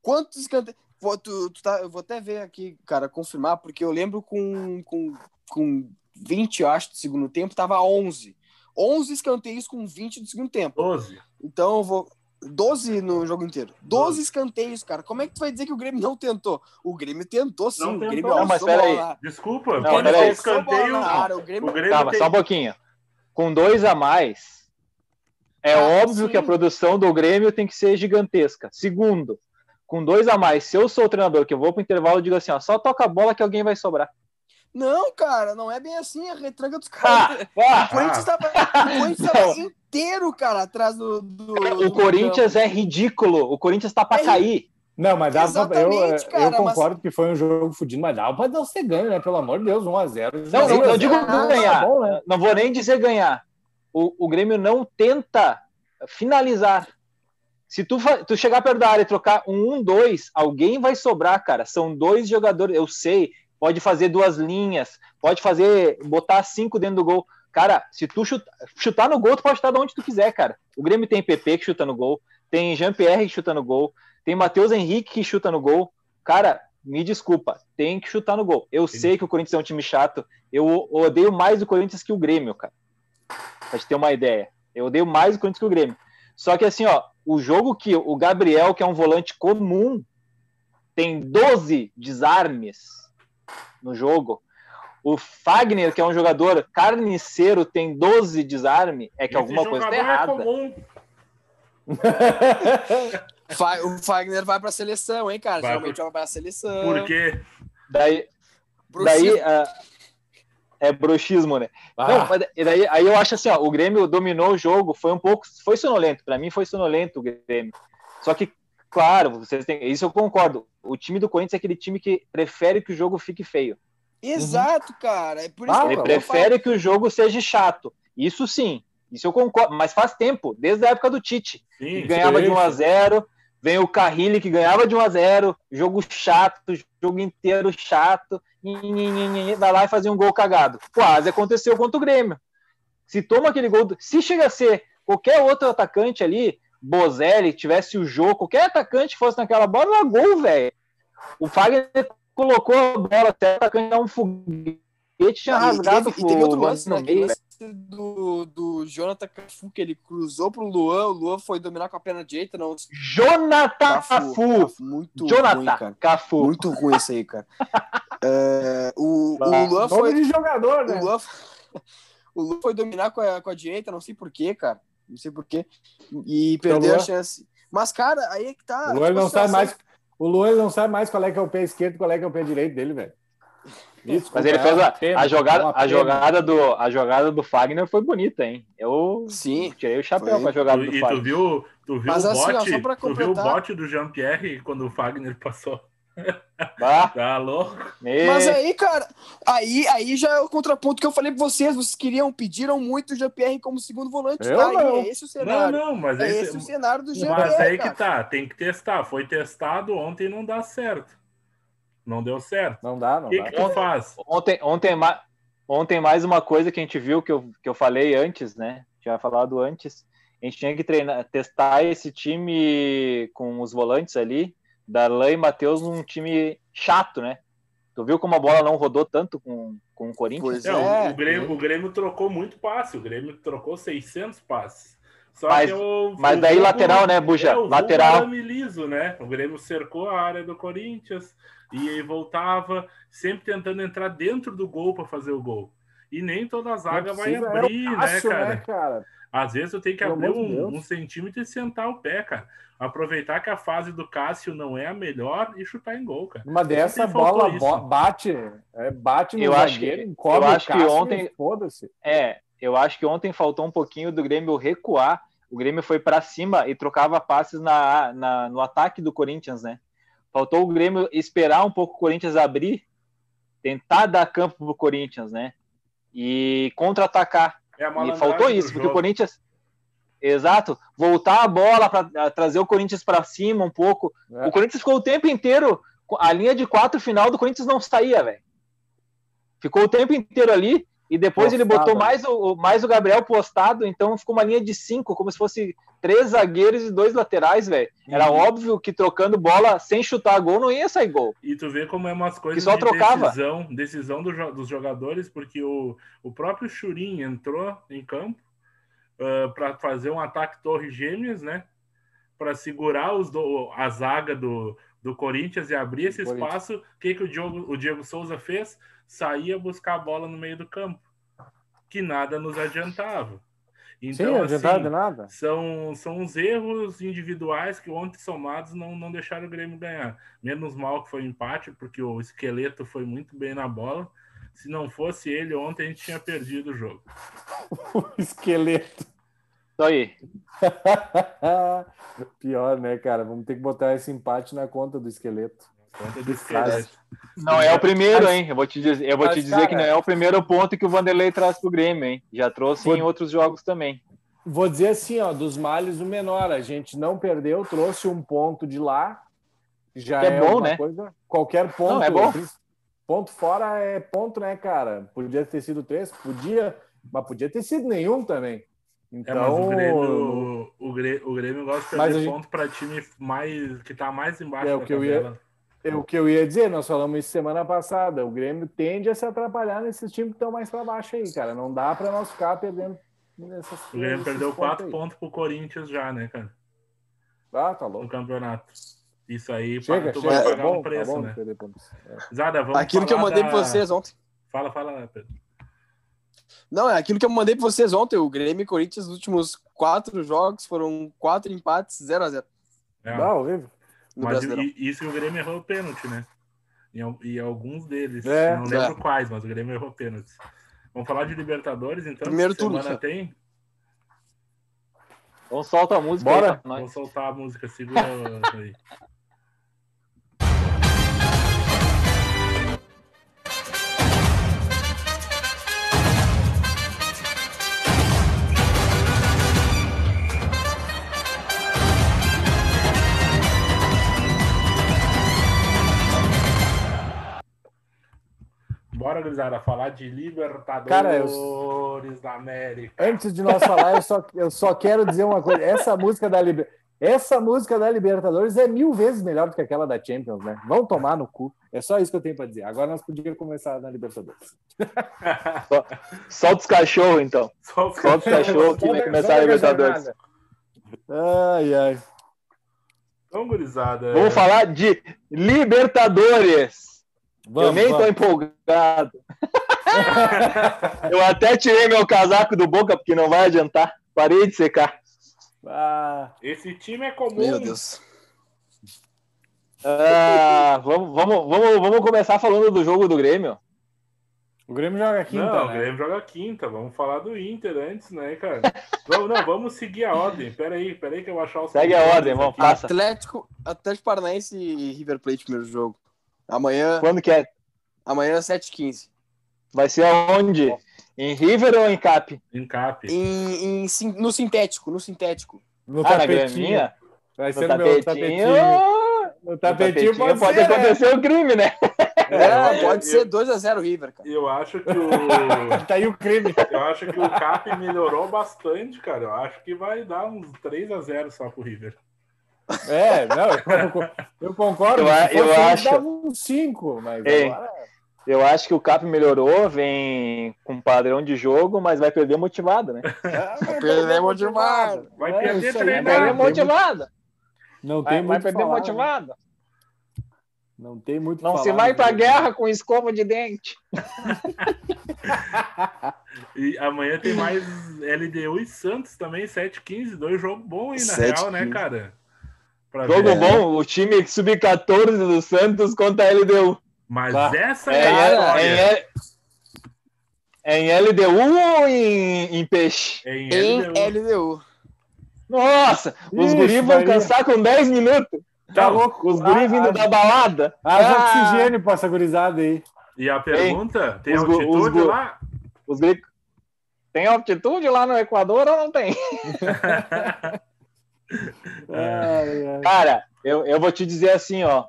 Speaker 2: Quantos escanteios. Vou, tu, tu tá, eu vou até ver aqui, cara, confirmar, porque eu lembro com, com, com 20, eu acho, do segundo tempo, tava 11. 11 escanteios com 20 do segundo tempo.
Speaker 1: 12.
Speaker 2: Então eu vou. 12 no jogo inteiro. 12 escanteios, cara. Como é que tu vai dizer que o Grêmio não tentou? O Grêmio tentou sim.
Speaker 1: Não
Speaker 2: o
Speaker 1: tentou.
Speaker 2: Grêmio
Speaker 3: Não, mas
Speaker 2: alçou
Speaker 3: pera
Speaker 2: bola
Speaker 3: aí.
Speaker 2: na-
Speaker 1: Desculpa,
Speaker 3: Não,
Speaker 2: Grêmio
Speaker 3: peraí.
Speaker 1: escanteio.
Speaker 2: O Grêmio
Speaker 1: O Grêmio
Speaker 3: Calma,
Speaker 1: tem-
Speaker 3: só um pouquinho. Com dois a mais, é
Speaker 2: Ah,
Speaker 3: óbvio
Speaker 2: sim.
Speaker 3: que a produção do Grêmio tem que ser gigantesca. Segundo, com dois a mais, se eu sou o treinador que eu vou pro intervalo, eu digo assim, ó, só toca a bola que alguém vai sobrar.
Speaker 2: Não, cara, não é bem assim a retranca dos
Speaker 3: Ah,
Speaker 2: caras.
Speaker 3: ah,
Speaker 2: o Corinthians tava, o Corinthians tava inteiro, cara, atrás do. do
Speaker 3: o Corinthians é ridículo. O Corinthians tá pra
Speaker 2: É
Speaker 3: cair.
Speaker 4: Não, mas dava pra, eu,
Speaker 2: Exatamente,
Speaker 4: eu
Speaker 2: cara,
Speaker 4: concordo que foi um jogo fudido, mas dava pra não ser ganho, né? Pelo amor de Deus, 1x0.
Speaker 3: Não, não, não digo
Speaker 2: Ah,
Speaker 3: ganhar.
Speaker 4: Tá bom, né?
Speaker 3: Não vou nem dizer ganhar. O, o Grêmio não tenta finalizar. Se tu, tu chegar perto da área e trocar um 1-2, alguém vai sobrar, cara. São dois jogadores, eu sei. Pode fazer duas linhas, pode fazer, botar cinco dentro do gol. Cara, se tu chutar, chutar no gol, tu pode chutar de onde tu quiser, cara. O Grêmio tem PP que chuta no gol, tem Jean-Pierre que chuta no gol, tem Matheus Henrique que chuta no gol. Cara, me desculpa, tem que chutar no gol. Eu
Speaker 1: Sim.
Speaker 3: sei que o Corinthians é um time chato, eu odeio mais o Corinthians que o Grêmio, cara. Pra te ter uma ideia. Eu odeio mais o Corinthians que o Grêmio. Só que assim, ó, o jogo que o Gabriel, que é um volante comum, tem 12 desarmes no jogo. O Fagner, que é um jogador carniceiro, tem 12 desarme, é que
Speaker 1: Esse
Speaker 3: alguma coisa tá
Speaker 1: jogador é
Speaker 3: errada.
Speaker 1: comum. [LAUGHS]
Speaker 2: O Fagner vai pra seleção, hein, cara?
Speaker 1: Vai
Speaker 2: Geralmente
Speaker 1: pro-
Speaker 2: vai pra seleção.
Speaker 1: Por quê?
Speaker 3: Daí,
Speaker 2: Bruxismo.
Speaker 3: daí ah, é bruxismo, né? Não,
Speaker 4: Ah,
Speaker 3: mas daí, aí eu acho assim, ó, o Grêmio dominou o jogo, foi um pouco, foi sonolento, Pra mim foi sonolento o Grêmio. Só que, claro, vocês têm, isso eu concordo. O time do Corinthians é aquele time que prefere que o jogo fique feio.
Speaker 2: Exato, cara. É por isso
Speaker 4: Ah,
Speaker 2: que
Speaker 3: Ele
Speaker 2: eu
Speaker 3: prefere que o jogo seja chato. Isso sim, isso eu concordo, mas faz tempo, desde a época do Tite.
Speaker 1: Sim,
Speaker 3: ganhava de 1 a
Speaker 4: sim.
Speaker 3: 0 vem o Carrilli que ganhava de 1 a 0 jogo chato, jogo inteiro chato, vai lá e fazia um gol cagado. Quase aconteceu contra o Grêmio. Se toma aquele gol, se chega a ser qualquer outro atacante ali, Bozelli, tivesse o jogo, qualquer atacante fosse naquela bola, era gol, velho. O Fagner colocou a bola até o atacante dar um foguete, tinha
Speaker 2: E
Speaker 3: rasgado
Speaker 2: teve, e teve outro
Speaker 3: o
Speaker 2: lance,
Speaker 3: no
Speaker 2: né?
Speaker 3: Meio.
Speaker 2: lance do, do Jonathan Cafu, que ele cruzou pro Luan, o Luan foi dominar com a perna direita, não.
Speaker 3: Jonathan Cafu.
Speaker 2: Muito ruim,
Speaker 3: Jonathan
Speaker 2: cara.
Speaker 3: Cafu.
Speaker 2: Muito ruim isso aí, cara. [LAUGHS] É, o, o
Speaker 3: Ah,
Speaker 2: Luan foi.
Speaker 4: de jogador, né?
Speaker 2: O Luan, [LAUGHS] o Luan foi dominar com a, com a direita, não sei porquê, cara. Não sei porquê. E perdeu a chance. Mas, cara, aí é que tá.
Speaker 4: O Luan não sabe mais. O Luan não sabe mais qual é que é o pé esquerdo e qual é que é o pé direito dele, velho. Isso,
Speaker 3: Mas ele
Speaker 4: é
Speaker 3: fez a,
Speaker 4: pena,
Speaker 3: a
Speaker 4: é
Speaker 3: jogada, a jogada do a jogada do Fagner foi bonita, hein? Eu
Speaker 2: Sim.
Speaker 3: tirei o chapéu
Speaker 2: Foi.
Speaker 3: com a jogada
Speaker 1: Tu-
Speaker 3: do
Speaker 1: e tu
Speaker 3: Fagner.
Speaker 1: viu, tu viu
Speaker 2: Mas
Speaker 1: o
Speaker 2: assim, ó,
Speaker 1: bote?
Speaker 2: só pra
Speaker 1: tu viu o bote do Jean-Pierre quando o Fagner passou?
Speaker 3: Ah,
Speaker 1: Tá louco?
Speaker 2: Mas aí, cara, aí, aí já é o contraponto que eu falei pra vocês. Vocês queriam, pediram muito o GPR como segundo volante.
Speaker 4: Eu
Speaker 2: tá?
Speaker 4: não.
Speaker 2: É esse o
Speaker 1: Não,
Speaker 2: cenário.
Speaker 1: não, mas,
Speaker 2: é
Speaker 1: esse-
Speaker 2: esse o cenário do GPR.
Speaker 1: mas aí
Speaker 2: cara.
Speaker 1: que tá, tem que testar. Foi testado ontem e não dá certo. Não deu certo.
Speaker 4: Não dá,
Speaker 1: O
Speaker 4: não
Speaker 1: que,
Speaker 4: dá.
Speaker 1: que tu faz?
Speaker 3: Ontem, ontem, ontem mais uma coisa que a gente viu que eu, que eu falei antes, né? Tinha falado antes. A gente tinha que treinar, testar esse time com os volantes ali, Darlan e Matheus, num time chato, né? Tu viu como a bola não rodou tanto com, com o Corinthians?
Speaker 2: Pois
Speaker 1: É, o-
Speaker 2: é.
Speaker 1: o, Grêmio, o Grêmio trocou muito passe, o Grêmio trocou 600 passes. Só
Speaker 3: Mas-
Speaker 1: que o,
Speaker 3: Mas
Speaker 1: o
Speaker 3: daí lateral, né, Buja?
Speaker 1: É, o
Speaker 3: lateral.
Speaker 1: arame liso, né? O Grêmio cercou a área do Corinthians e aí voltava, sempre tentando entrar dentro do gol para fazer o gol. E nem toda a zaga vai
Speaker 4: é o
Speaker 1: abrir, né,
Speaker 4: Cássio,
Speaker 1: cara?
Speaker 4: cara?
Speaker 1: Às vezes eu tenho que
Speaker 4: Pelo
Speaker 1: abrir um, um centímetro e sentar o pé, cara. Aproveitar que a fase do Cássio não é a melhor e chutar em gol, cara.
Speaker 4: Numa dessa, bola
Speaker 1: isso.
Speaker 4: bate, é, bate no
Speaker 3: Eu acho
Speaker 4: zagueiro,
Speaker 3: que-
Speaker 4: encobre
Speaker 3: eu
Speaker 4: o
Speaker 3: acho que ontem-
Speaker 4: Foda-se.
Speaker 3: É, eu acho que ontem faltou um pouquinho do Grêmio recuar. O Grêmio foi para cima e trocava passes na, na- no ataque do Corinthians, né? Faltou o Grêmio esperar um pouco o Corinthians abrir, tentar dar campo pro Corinthians, né? E contra-atacar.
Speaker 1: É a
Speaker 3: E faltou isso, porque o. Corinthians. Exato, voltar a bola para trazer o Corinthians para cima um pouco.
Speaker 4: É.
Speaker 3: O Corinthians ficou o tempo inteiro. A linha de quatro final do Corinthians não saía, velho. Ficou o tempo inteiro ali e depois ele
Speaker 4: Postado,
Speaker 3: botou
Speaker 4: né?
Speaker 3: mais o, mais o Gabriel postado, então ficou uma linha de cinco, como se fosse três zagueiros e dois laterais, velho. Era
Speaker 4: Uhum.
Speaker 3: óbvio que trocando bola sem chutar gol não ia sair gol.
Speaker 1: E tu vê como é umas coisas
Speaker 3: só
Speaker 1: de
Speaker 3: trocava.
Speaker 1: decisão, decisão do dos jogadores, porque o, o próprio Churin entrou em campo para fazer um ataque torre gêmeas, né? Para segurar os do- a zaga do, do Corinthians e abrir esse espaço. O que, que o, Diogo, o Diego Souza fez? Saía buscar a bola no meio do campo, que nada nos adiantava.
Speaker 4: Sim,
Speaker 1: Então,
Speaker 4: adiantado
Speaker 1: assim,
Speaker 4: de nada.
Speaker 1: são, são os erros individuais que ontem somados não, não deixaram o Grêmio ganhar. Menos mal que foi empate, porque o esqueleto foi muito bem na bola. Se não fosse ele, ontem a gente tinha perdido o jogo. [LAUGHS]
Speaker 4: O esqueleto.
Speaker 3: Isso aí. [LAUGHS]
Speaker 4: Pior, né, cara? Vamos ter que botar esse empate na conta do esqueleto.
Speaker 1: Conta do
Speaker 4: Cara,
Speaker 1: esqueleto.
Speaker 3: Não é o primeiro, hein? Eu vou te dizer, eu vou
Speaker 4: mas,
Speaker 3: te dizer
Speaker 4: cara-
Speaker 3: que não é o primeiro ponto que o Vanderlei traz pro Grêmio, hein? Já trouxe
Speaker 4: Foi-
Speaker 3: em outros jogos também.
Speaker 4: Vou dizer assim, ó, dos males o menor. A gente não perdeu, trouxe um ponto de lá. Já
Speaker 3: é
Speaker 4: é,
Speaker 3: bom,
Speaker 4: uma
Speaker 3: né?
Speaker 4: coisa. Qualquer ponto.
Speaker 3: Não, é bom.
Speaker 4: Ponto fora é ponto, né, cara? Podia ter sido três, podia, mas podia ter sido nenhum também.
Speaker 1: É, mas
Speaker 4: Então,
Speaker 1: o Grêmio, o, Grêmio, o Grêmio gosta de perder
Speaker 4: gente-
Speaker 1: ponto para time mais, que tá mais embaixo
Speaker 4: É o que eu ia-
Speaker 1: tabela.
Speaker 4: é o que eu ia dizer, nós falamos isso semana passada. O Grêmio tende a se atrapalhar nesses times que estão mais para baixo aí, cara. Não dá para nós ficar perdendo nessas
Speaker 1: O Grêmio perdeu
Speaker 4: pontos
Speaker 1: quatro
Speaker 4: aí.
Speaker 1: pontos pro Corinthians já, né, cara?
Speaker 4: Ah, tá
Speaker 1: No
Speaker 4: louco.
Speaker 1: campeonato. Isso aí,
Speaker 4: Chega,
Speaker 1: tu
Speaker 4: chega.
Speaker 1: vai
Speaker 4: Tá
Speaker 1: pagar
Speaker 4: bom,
Speaker 1: um preço,
Speaker 4: tá bom
Speaker 1: né?
Speaker 4: É.
Speaker 1: Zada, vamos
Speaker 2: Aquilo que eu mandei
Speaker 1: da-
Speaker 2: pra vocês ontem.
Speaker 1: Fala, fala, Pedro.
Speaker 2: Não, é aquilo que eu mandei pra vocês ontem. O Grêmio e Corinthians, nos últimos quatro jogos, foram quatro empates, 0x0
Speaker 1: É.
Speaker 4: Horrível.
Speaker 2: no
Speaker 1: Mas e- isso que o Grêmio errou o pênalti, né? E, e alguns deles.
Speaker 4: É.
Speaker 1: não lembro
Speaker 2: É.
Speaker 1: quais, mas o Grêmio errou pênaltis. Vamos falar de Libertadores, então?
Speaker 2: Primeiro turno,
Speaker 1: semana tem?
Speaker 3: Então solta a música
Speaker 4: Bora.
Speaker 3: aí.
Speaker 1: Vamos soltar a música, segura aí. Bora, gurizada, falar de Libertadores
Speaker 4: Cara, eu-
Speaker 1: da América.
Speaker 4: Antes de nós falar, eu só, eu só quero dizer uma coisa. Essa música da Liber... Essa música da Libertadores é mil vezes melhor do que aquela da Champions, né? Vão tomar no cu. É só isso que eu tenho para dizer. Agora nós podíamos começar na Libertadores. [LAUGHS]
Speaker 3: Solta os cachorros, então. Solta os cachorros que vai começar a Libertadores.
Speaker 4: Ai, ai.
Speaker 1: Então, gurizada.
Speaker 3: Vamos falar de Libertadores.
Speaker 4: Vamos,
Speaker 3: eu nem tô
Speaker 4: vamos.
Speaker 3: empolgado. eu até tirei meu casaco do boca, porque não vai adiantar. Parei de secar.
Speaker 4: Ah,
Speaker 1: Esse time é comum.
Speaker 2: Meu Deus.
Speaker 3: Ah, vamos, vamos, vamos, vamos começar falando do jogo do Grêmio.
Speaker 4: o Grêmio joga quinta,
Speaker 1: não, o
Speaker 4: né?
Speaker 1: Grêmio joga quinta. Vamos falar do Inter antes, né, cara? vamos, não, vamos seguir a ordem. Pera aí, pera aí que eu vou achar os
Speaker 3: Segue a ordem, vamos, passa.
Speaker 2: Atlético, Atlético Paranaense e River Plate, primeiro jogo. Amanhã,
Speaker 3: Quando que é?
Speaker 2: amanhã 7h15.
Speaker 3: Vai ser aonde? Em River ou em Cap?
Speaker 2: Em, em, sim- no sintético, no sintético.
Speaker 4: No
Speaker 3: Ah,
Speaker 4: tapetinho. Vai
Speaker 3: No
Speaker 4: ser no meu
Speaker 3: tapetinho.
Speaker 4: No tapetinho,
Speaker 3: No tapetinho pode
Speaker 4: ser, né?
Speaker 3: acontecer o crime, né?
Speaker 2: É, pode
Speaker 1: eu-
Speaker 2: ser 2x0 River, cara.
Speaker 1: Eu acho que o. [LAUGHS]
Speaker 4: Tá aí o crime.
Speaker 1: Eu acho que o Cap melhorou bastante, cara. Eu acho que vai dar uns 3 a 0 só pro River.
Speaker 4: É, não, eu, [LAUGHS] concordo.
Speaker 3: Eu eu acho-
Speaker 4: dava um 5, mas
Speaker 3: Ei.
Speaker 4: agora...
Speaker 3: Eu acho que o Cap melhorou, vem com padrão de jogo, mas vai perder motivado, né? [LAUGHS]
Speaker 4: Vai
Speaker 2: perder motivado.
Speaker 1: Vai
Speaker 4: É,
Speaker 1: perder
Speaker 4: aí,
Speaker 3: Vai
Speaker 1: treinado.
Speaker 3: perder
Speaker 4: Não, tem
Speaker 3: motivado.
Speaker 4: Não tem
Speaker 3: Vai, vai
Speaker 4: muito
Speaker 3: perder
Speaker 4: falar, né?
Speaker 3: motivado.
Speaker 4: Não tem muito
Speaker 3: Não
Speaker 4: falar,
Speaker 3: se vai
Speaker 4: né?
Speaker 3: pra guerra com escova de dente. [LAUGHS]
Speaker 1: E amanhã tem mais LDU e Santos também, 7h15. Dois jogos bons aí, na
Speaker 2: 7h15.
Speaker 1: real, né, cara? Pra
Speaker 3: Jogo
Speaker 1: ver.
Speaker 3: bom, o time sub-14 do Santos contra a LDU.
Speaker 1: Mas
Speaker 4: Bah.
Speaker 1: essa
Speaker 3: É,
Speaker 1: é, a
Speaker 3: é,
Speaker 1: história.
Speaker 3: é, é em LDU ou em, em peixe?
Speaker 1: É em
Speaker 2: Em
Speaker 1: LDU.
Speaker 2: LDU.
Speaker 3: Nossa, os guris vão
Speaker 4: Maria.
Speaker 3: cansar com 10 minutos.
Speaker 4: Tá
Speaker 1: Não,
Speaker 4: louco?
Speaker 3: Os guris
Speaker 4: Ah,
Speaker 3: vindo
Speaker 4: ah,
Speaker 3: da balada.
Speaker 4: Haja
Speaker 3: Ah,
Speaker 4: oxigênio pra essa gurizada aí.
Speaker 1: E a pergunta, tem
Speaker 3: os gu-
Speaker 1: altitude
Speaker 3: os
Speaker 1: lá?
Speaker 3: Os guris... Tem altitude lá no Equador ou não tem? [LAUGHS]
Speaker 4: Ai, ai.
Speaker 3: Cara, eu, eu vou te dizer assim, ó.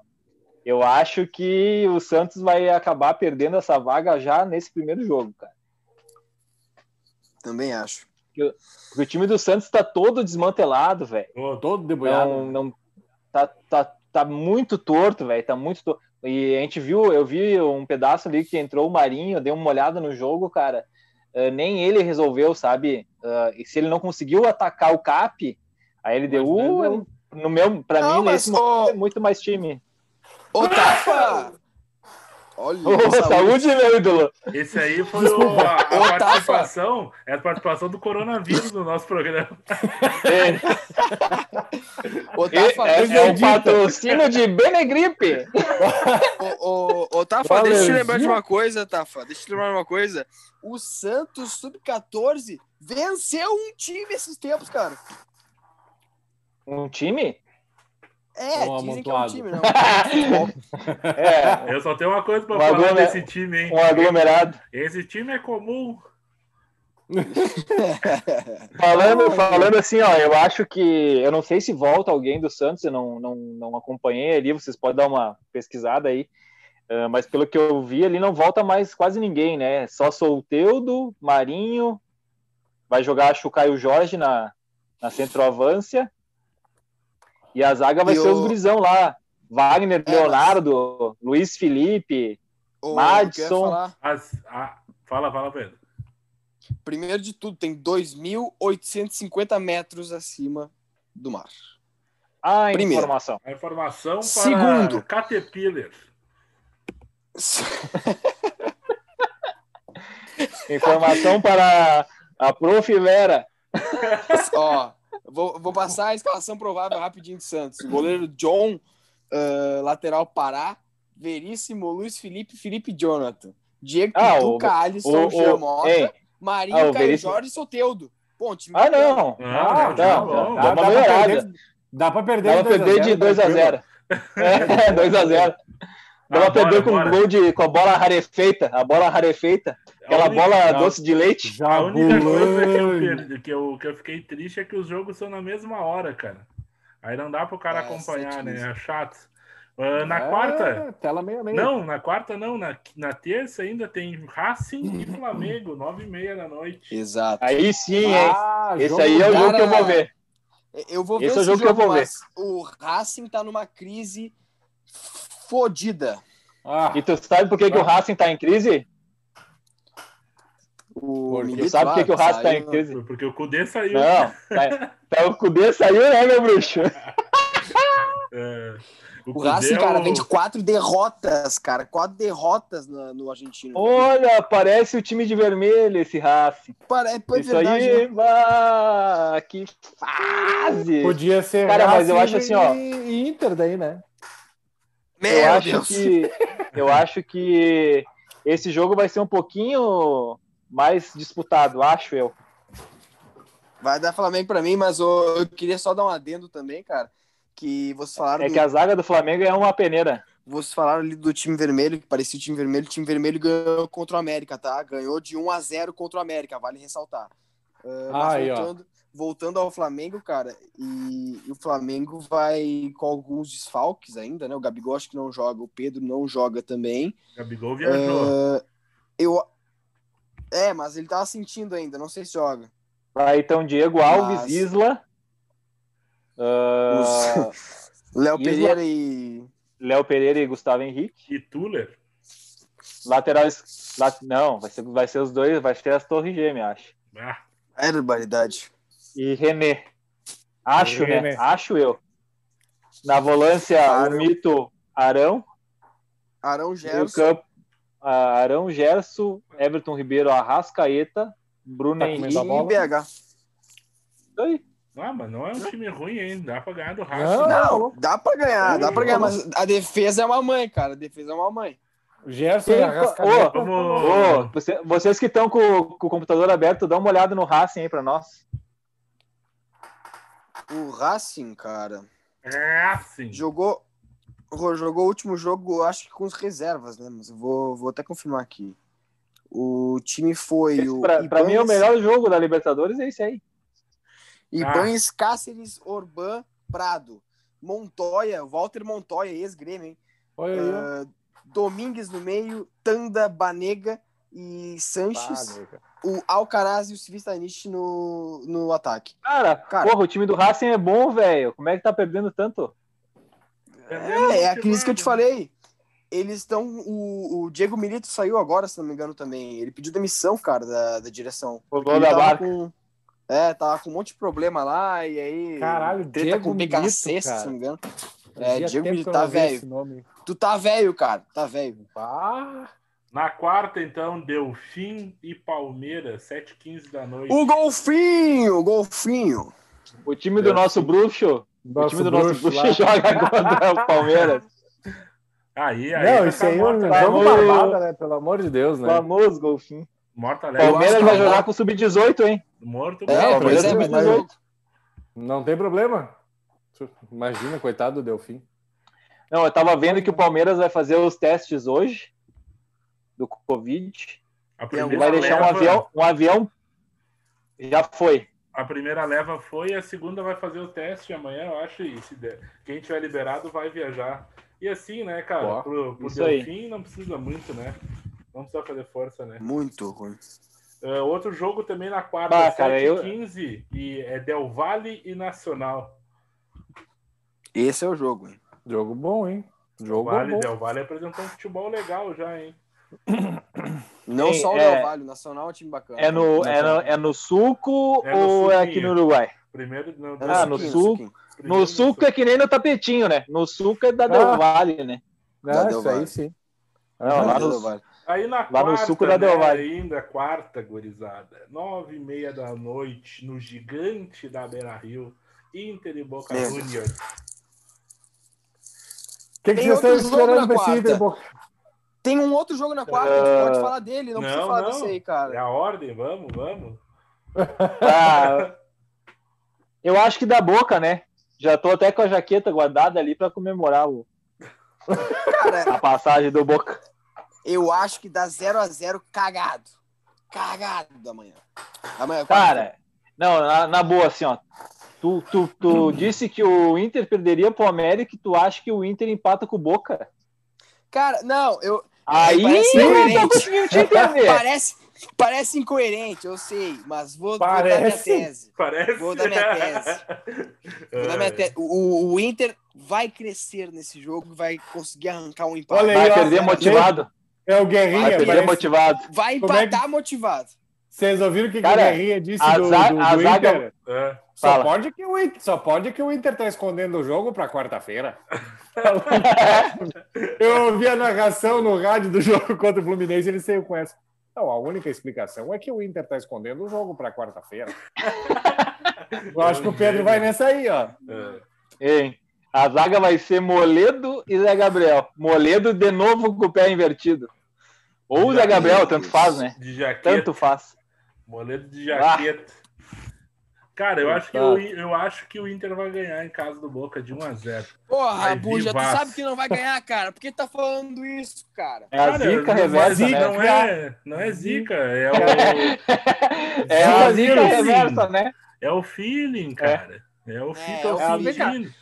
Speaker 3: Eu acho que o Santos vai acabar perdendo essa vaga já nesse primeiro jogo, cara.
Speaker 2: Também acho.
Speaker 3: Porque o time do Santos tá todo desmantelado, velho.
Speaker 4: Todo deboiado.
Speaker 3: Não, não, tá, tá, tá muito torto, velho. Tá muito torto. E a gente viu, eu vi um pedaço ali que entrou o Marinho, eu dei uma olhada no jogo, cara. eh, nem ele resolveu, sabe? Ah, e se ele não conseguiu atacar o Cap, a LDU,
Speaker 4: Mas não.
Speaker 3: no meu, pra
Speaker 2: Não,
Speaker 3: mim,
Speaker 2: mas,
Speaker 3: nesse momento, é muito mais time.
Speaker 2: Ô, Tafa! Olha,
Speaker 3: Ô, saúde, meu ídolo!
Speaker 1: Esse aí foi o- a, a
Speaker 2: Tafa.
Speaker 1: participação, é a participação do coronavírus no nosso programa.
Speaker 3: É,
Speaker 2: Ô,
Speaker 3: é,
Speaker 2: Tafa,
Speaker 3: é, é um patrocínio de Benegripe.
Speaker 2: Ô, ô, Tafa, deixa eu te lembrar de uma coisa, Tafa. Deixa eu te lembrar de uma coisa. O Santos Sub-14 venceu um time esses tempos, cara.
Speaker 3: Um time?
Speaker 2: É,
Speaker 4: Um
Speaker 2: dizem que é um
Speaker 4: amontoado.
Speaker 2: time, não. [LAUGHS]
Speaker 3: É,
Speaker 1: Eu só tenho uma coisa pra
Speaker 3: Um
Speaker 1: falar
Speaker 3: aglomer-
Speaker 1: desse time, hein?
Speaker 3: um aglomerado.
Speaker 1: Esse time é comum. [LAUGHS]
Speaker 3: Falando, falando assim, ó, eu acho que. Eu não sei se volta alguém do Santos, eu não, não, não acompanhei ali, vocês podem dar uma pesquisada aí. Ah, mas pelo que eu vi ali, não volta mais quase ninguém, né? Só Solteudo, Marinho, vai jogar acho o Caio Jorge na, na centroavância. E a zaga vai
Speaker 2: E
Speaker 3: ser
Speaker 2: o-
Speaker 3: os gurizão lá. Wagner,
Speaker 2: É,
Speaker 3: Leonardo, Luiz Felipe.
Speaker 2: Ô,
Speaker 3: Madison.
Speaker 1: As- a- fala, fala, Pedro.
Speaker 2: primeiro de tudo, tem 2.850 metros acima do mar.
Speaker 3: Ah,
Speaker 2: Primeiro.
Speaker 3: informação.
Speaker 1: A informação para
Speaker 2: Segundo.
Speaker 1: Caterpillar. [LAUGHS]
Speaker 3: Informação para a Prof. Vera.
Speaker 2: Ó, vou, vou passar a escalação provável rapidinho de Santos. Goleiro John, ah, lateral Pará, Veríssimo, Luiz Felipe, Felipe Jonathan. Diego
Speaker 3: Ah,
Speaker 2: Pituca,
Speaker 3: o-
Speaker 2: Alisson,
Speaker 3: o-
Speaker 2: Jean
Speaker 3: o-
Speaker 2: Mota,
Speaker 3: ei,
Speaker 2: Marinho,
Speaker 3: ah,
Speaker 2: Caio
Speaker 3: Veríssimo-
Speaker 2: Jorge e Soteudo. Bom, time
Speaker 3: Ah, não.
Speaker 1: Não,
Speaker 4: Ah,
Speaker 1: não,
Speaker 3: tá,
Speaker 1: bom.
Speaker 3: tá.
Speaker 4: Dá,
Speaker 3: uma
Speaker 4: dá pra
Speaker 3: melhorada.
Speaker 4: perder, dá pra perder
Speaker 3: Dava pra perder de 2 a 0 É, 2 [LAUGHS] a 0 Dava
Speaker 1: Ah,
Speaker 3: perder
Speaker 1: bora,
Speaker 3: com
Speaker 1: bora.
Speaker 3: gol de, com a bola rarefeita. A bola rarefeita. Aquela
Speaker 1: única-
Speaker 3: bola
Speaker 4: não.
Speaker 3: doce de leite.
Speaker 4: Já
Speaker 1: A única coisa que eu, perdi- que, eu, que eu fiquei triste é que os jogos são na mesma hora, cara. Aí não dá pro cara
Speaker 2: É,
Speaker 1: acompanhar,
Speaker 2: sete
Speaker 1: né? É chato. Ah, na
Speaker 4: É,
Speaker 1: quarta,
Speaker 4: Tela meia meia.
Speaker 1: não, na quarta não. Na, na terça ainda tem Racing e [CLEARS THROAT] Flamengo, nove e meia da noite.
Speaker 2: Exato.
Speaker 3: Aí sim, hein?
Speaker 4: Ah,
Speaker 3: Esse
Speaker 4: jogo
Speaker 3: aí é o
Speaker 2: cara-
Speaker 3: jogo que eu vou ver.
Speaker 2: Eu vou ver
Speaker 3: Esse é o
Speaker 2: esse
Speaker 3: jogo que eu vou ver.
Speaker 2: O Racing tá numa crise fodida.
Speaker 4: Ah,
Speaker 3: E tu sabe por que, que o Racing tá em crise?
Speaker 2: O? Milito
Speaker 3: Tu sabe por que, que o Racing tá em crise?
Speaker 1: Porque o Cudê saiu.
Speaker 3: Não, tá, tá, o Cudê saiu, né, meu bruxo? [LAUGHS]
Speaker 1: É,
Speaker 2: O
Speaker 1: Cudê
Speaker 2: Racing,
Speaker 1: é
Speaker 2: cara,
Speaker 1: o-
Speaker 2: vem de quatro derrotas, cara. Quatro derrotas no, no argentino.
Speaker 3: Olha, parece o time de vermelho esse Racing.
Speaker 2: Para- é, é
Speaker 3: Isso
Speaker 2: verdade,
Speaker 3: aí,
Speaker 2: né?
Speaker 3: bah, que fase!
Speaker 4: podia ser
Speaker 3: Cara, mas eu
Speaker 4: Racing
Speaker 3: acho assim, ó.
Speaker 4: e Inter daí, né?
Speaker 2: Meu
Speaker 3: eu acho
Speaker 2: Deus.
Speaker 3: que eu acho que esse jogo vai ser um pouquinho mais disputado, acho eu.
Speaker 2: Vai dar Flamengo pra mim, mas eu queria só dar um adendo também, cara. Que vocês falaram,
Speaker 3: É
Speaker 2: do,
Speaker 3: que a zaga do Flamengo é uma peneira.
Speaker 2: vocês falaram ali do time vermelho, que parecia o time vermelho. O time vermelho ganhou contra o América, tá? Ganhou de 1 a 0 contra o América, vale ressaltar. Ah, mas
Speaker 4: Aí, ó.
Speaker 2: Voltando, ao Flamengo, cara, e, e o Flamengo vai com alguns desfalques ainda, né? O Gabigol acho que não joga, o Pedro não joga também.
Speaker 1: Gabigol viajou.
Speaker 2: Ah, eu. É, mas ele tava sentindo ainda, não sei se joga.
Speaker 3: Vai então Diego Alves,
Speaker 2: Mas-
Speaker 3: Isla, Ah, [LAUGHS]
Speaker 2: Léo
Speaker 3: Isla-
Speaker 2: Pereira e.
Speaker 3: Léo Pereira e Gustavo Henrique.
Speaker 1: E Tuller?
Speaker 3: Lateral. es- la- Não, vai ser, vai ser os dois, vai ser as Torres Gêmeas, acho.
Speaker 1: Ah,
Speaker 2: Barbaridade.
Speaker 3: E René. Acho, né?
Speaker 4: René.
Speaker 3: Acho eu. Na volância,
Speaker 2: Arão.
Speaker 3: o mito Arão.
Speaker 2: Arão Gerson.
Speaker 3: campo, Arão Gerson, Everton Ribeiro, Arrascaeta, Bruno
Speaker 4: Tá
Speaker 3: Henrique.
Speaker 2: E BH.
Speaker 3: Isso aí.
Speaker 1: ah, mas não é um time ruim, hein? Dá pra ganhar do
Speaker 4: Não.
Speaker 1: Racing.
Speaker 2: Não, dá pra ganhar, dá pra ganhar, mas a defesa é uma mãe, cara. A defesa é uma mãe.
Speaker 4: O Gerson e Arrascaeta.
Speaker 3: Ô, você- vocês que estão com, com o computador aberto, dá uma olhada no Racing aí pra nós.
Speaker 2: O Racing, cara,
Speaker 1: Racing.
Speaker 2: jogou. Jogou o último jogo, acho que com os reservas, né? Mas eu vou, vou até confirmar aqui. O time foi o.
Speaker 3: Pra, pra mim, é o melhor jogo da Libertadores é esse aí.
Speaker 2: Ibanes, Cáceres, Orban, Prado. Montoya, Walter Montoya, ex-grêmio, hein?
Speaker 4: Olha aí.
Speaker 2: Ah, Domingues no meio, Tanda, Banega e Sanches.
Speaker 4: Ah,
Speaker 2: o Alcaraz e o Sivistanich no, no ataque.
Speaker 3: Cara,
Speaker 2: Cara.
Speaker 3: porra, o time do Racing é bom, velho. Como é que tá perdendo tanto?
Speaker 2: É, é aquilo que eu te falei. Eles estão. O, o Diego Milito saiu agora, se não me engano, também. Ele pediu demissão, cara, da, da direção.
Speaker 3: O gol da barca.
Speaker 2: com. É, tava com um monte de problema lá, e aí.
Speaker 4: Caralho,
Speaker 2: treta
Speaker 4: Diego
Speaker 2: com o PKC, se não me engano. É, Diego Milito tá velho. Tu tá velho, cara. Tá velho.
Speaker 4: Ah,
Speaker 1: Na quarta, então, Delfim e Palmeiras, 7h15 da noite.
Speaker 2: O Golfinho! O Golfinho!
Speaker 3: O time do nosso bruxo. o time do nosso bruxo
Speaker 4: lá. [LAUGHS]
Speaker 3: joga contra o Palmeiras.
Speaker 1: Aí, aí.
Speaker 4: Não, isso
Speaker 1: ficar
Speaker 4: aí é um
Speaker 3: vai-
Speaker 4: jogo barbada, né? Pelo amor de Deus, né?
Speaker 3: Famoso golfinho.
Speaker 1: Morta alegre.
Speaker 3: Palmeiras vai
Speaker 2: que-
Speaker 3: jogar com o Sub-18, hein?
Speaker 1: Morto.
Speaker 2: É,
Speaker 3: Palmeiras
Speaker 2: é,
Speaker 3: é
Speaker 2: mas
Speaker 3: mais
Speaker 2: não-
Speaker 3: oito.
Speaker 4: Não tem problema. Imagina, coitado do Delfim.
Speaker 3: Não, eu tava vendo que o Palmeiras vai fazer os testes hoje do Covid.
Speaker 1: A
Speaker 3: E
Speaker 1: primeira,
Speaker 3: vai deixar um
Speaker 1: leva,
Speaker 3: avião. Um avião. Já foi.
Speaker 1: a primeira leva foi, a segunda vai fazer o teste amanhã, eu acho. E se der, quem tiver liberado vai viajar. E assim, né, cara?
Speaker 4: Ó,
Speaker 1: pro pro. Delfim não precisa muito, né? Não precisa fazer força, né?
Speaker 2: Muito ruim.
Speaker 1: Ah, outro jogo também na quarta,
Speaker 3: Ah,
Speaker 1: 7
Speaker 3: cara, eu-
Speaker 1: 15 e é Del Valle e Nacional.
Speaker 2: Esse é o jogo, hein?
Speaker 4: Jogo bom, hein? Jogo
Speaker 1: Vale,
Speaker 4: bom.
Speaker 1: Del Valle apresentou um futebol legal já, hein?
Speaker 2: Não
Speaker 3: Sim,
Speaker 2: só o
Speaker 3: é-
Speaker 2: Del Valle, o Nacional é um time bacana.
Speaker 3: É no, é no, é no suco
Speaker 1: É no
Speaker 3: ou é aqui no Uruguai?
Speaker 1: Primeiro no,
Speaker 2: É
Speaker 3: Ah, no
Speaker 2: suquinho,
Speaker 3: sul.
Speaker 2: suquinho.
Speaker 1: primeiro
Speaker 3: No suco é que nem no tapetinho, né? No suco é da Del
Speaker 4: Ah.
Speaker 3: Valle, né?
Speaker 2: Da
Speaker 4: Ah,
Speaker 2: Del
Speaker 4: aí sim.
Speaker 3: Não,
Speaker 4: Aham.
Speaker 3: lá
Speaker 2: É
Speaker 3: no-
Speaker 2: Valle.
Speaker 1: Aí na
Speaker 3: Lá no suco da
Speaker 1: né,
Speaker 3: Del Valle.
Speaker 1: ainda quarta, gurizada, nove e meia da noite, no gigante da Beira-Rio, Inter e Boca
Speaker 2: É.
Speaker 1: Juniors.
Speaker 4: O que, que
Speaker 2: Tem
Speaker 4: vocês estão esperando
Speaker 2: na
Speaker 4: pra esse
Speaker 2: quarta.
Speaker 4: Inter? Boca?
Speaker 2: Tem um outro jogo na quarta, a gente
Speaker 3: Ah.
Speaker 2: pode falar dele, não, precisa
Speaker 1: Não,
Speaker 2: falar
Speaker 1: não.
Speaker 2: desse aí,
Speaker 1: É
Speaker 2: cara.
Speaker 1: a ordem, vamos, vamos.
Speaker 3: Ah, eu acho que da boca, né? Já tô até com a jaqueta guardada ali pra comemorar o-
Speaker 2: Cara,
Speaker 3: a passagem do Boca.
Speaker 2: eu acho que dá 0x0 cagado. Cagado da manhã. Amanhã, quarta.
Speaker 3: Cara, não, na, na boa, assim, ó. Tu, tu, tu disse que o Inter perderia pro América e tu acha que o Inter empata com o Boca?
Speaker 2: Cara, não, eu.
Speaker 3: Aí
Speaker 2: parece
Speaker 3: eu não tô conseguindo te entender. [LAUGHS]
Speaker 2: Parece, parece incoerente, eu sei, mas vou, vou dar minha
Speaker 4: Parece.
Speaker 2: tese.
Speaker 1: Parece.
Speaker 2: Vou dar minha tese. [LAUGHS] Vou dar minha tese. O, o Inter vai crescer nesse jogo, vai conseguir arrancar um empate.
Speaker 4: Olha
Speaker 3: Vai
Speaker 4: aí, ó,
Speaker 3: perder
Speaker 4: ó,
Speaker 3: motivado.
Speaker 4: É o
Speaker 3: Vai
Speaker 4: Guerrinha.
Speaker 3: perder
Speaker 4: parece-
Speaker 3: motivado.
Speaker 2: Vai
Speaker 4: Como é que-
Speaker 2: empatar motivado.
Speaker 4: Vocês ouviram o que, que
Speaker 3: Cara,
Speaker 4: o Guerrinha disse
Speaker 3: a
Speaker 4: do, do-
Speaker 3: a
Speaker 4: do
Speaker 3: zaga-
Speaker 4: Inter?
Speaker 1: É.
Speaker 4: Só
Speaker 3: Fala.
Speaker 4: pode, que o Inter, só pode que o Inter tá escondendo o jogo para quarta-feira. [LAUGHS] Eu ouvi a narração no rádio do jogo contra o Fluminense e ele saiu com essa. Não, a única explicação é que o Inter tá escondendo o jogo para quarta-feira. [LAUGHS] Eu acho que o Pedro vai nessa aí, ó.
Speaker 1: É.
Speaker 3: Hein? A zaga vai ser Moledo e Zé Gabriel. Moledo de novo com o pé invertido. Ou o Zé Gabriel, tanto faz, né?
Speaker 1: De jaqueta.
Speaker 3: Tanto faz.
Speaker 1: Moledo de jaqueta. Cara, eu acho, que o, eu acho que o Inter vai ganhar em casa do Boca de 1 a 0
Speaker 2: Porra,
Speaker 1: Vai
Speaker 2: Buja, tu sabe que não vai ganhar, cara. Por que tá falando isso, cara?
Speaker 3: É a
Speaker 1: Cara,
Speaker 3: zica
Speaker 1: não é
Speaker 3: reversa,
Speaker 1: zica,
Speaker 3: né?
Speaker 1: Não é, não é zica, é o, [LAUGHS]
Speaker 3: É a zica reversa, né?
Speaker 1: é o feeling, cara. É, o,
Speaker 2: É, é
Speaker 1: é
Speaker 2: o
Speaker 1: o
Speaker 4: feeling.
Speaker 1: feeling.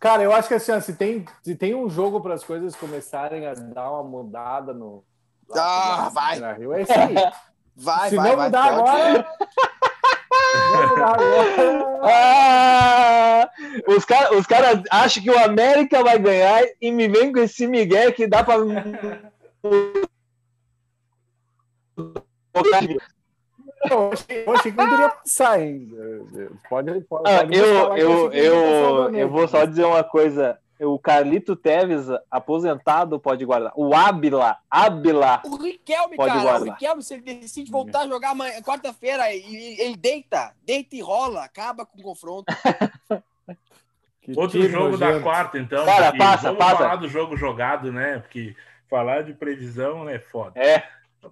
Speaker 4: Cara, eu acho que assim, se tem, se tem um jogo para as coisas começarem a dar uma mudada no.
Speaker 2: Ah, vai.
Speaker 4: Na Rio, é esse aí.
Speaker 2: Vai,
Speaker 4: se
Speaker 2: vai,
Speaker 4: não
Speaker 2: vai.
Speaker 4: mudar
Speaker 2: pode.
Speaker 4: agora. [LAUGHS]
Speaker 3: Ah, os caras os cara acham que o América vai ganhar e me vem com esse Miguel que dá pra.
Speaker 4: Eu achei, eu achei que não teria passar ainda. Pode, pode,
Speaker 3: Ah,
Speaker 4: pode
Speaker 3: eu, eu, eu,
Speaker 4: América.
Speaker 3: eu vou só dizer uma coisa. O Carlito Teves, aposentado, pode guardar. O Ábila, Ábila.
Speaker 2: O Riquelme,
Speaker 3: Pode
Speaker 2: cara,
Speaker 3: guardar.
Speaker 2: o Riquelme, se ele decide voltar a jogar amanhã- quarta-feira, e- ele deita, deita e rola, acaba com o confronto. [LAUGHS]
Speaker 4: Que
Speaker 1: Outro jogo da quarta, então.
Speaker 3: Cara, passa,
Speaker 1: vamos
Speaker 3: passa.
Speaker 1: falar do jogo jogado, né? Porque falar de previsão é foda.
Speaker 3: É,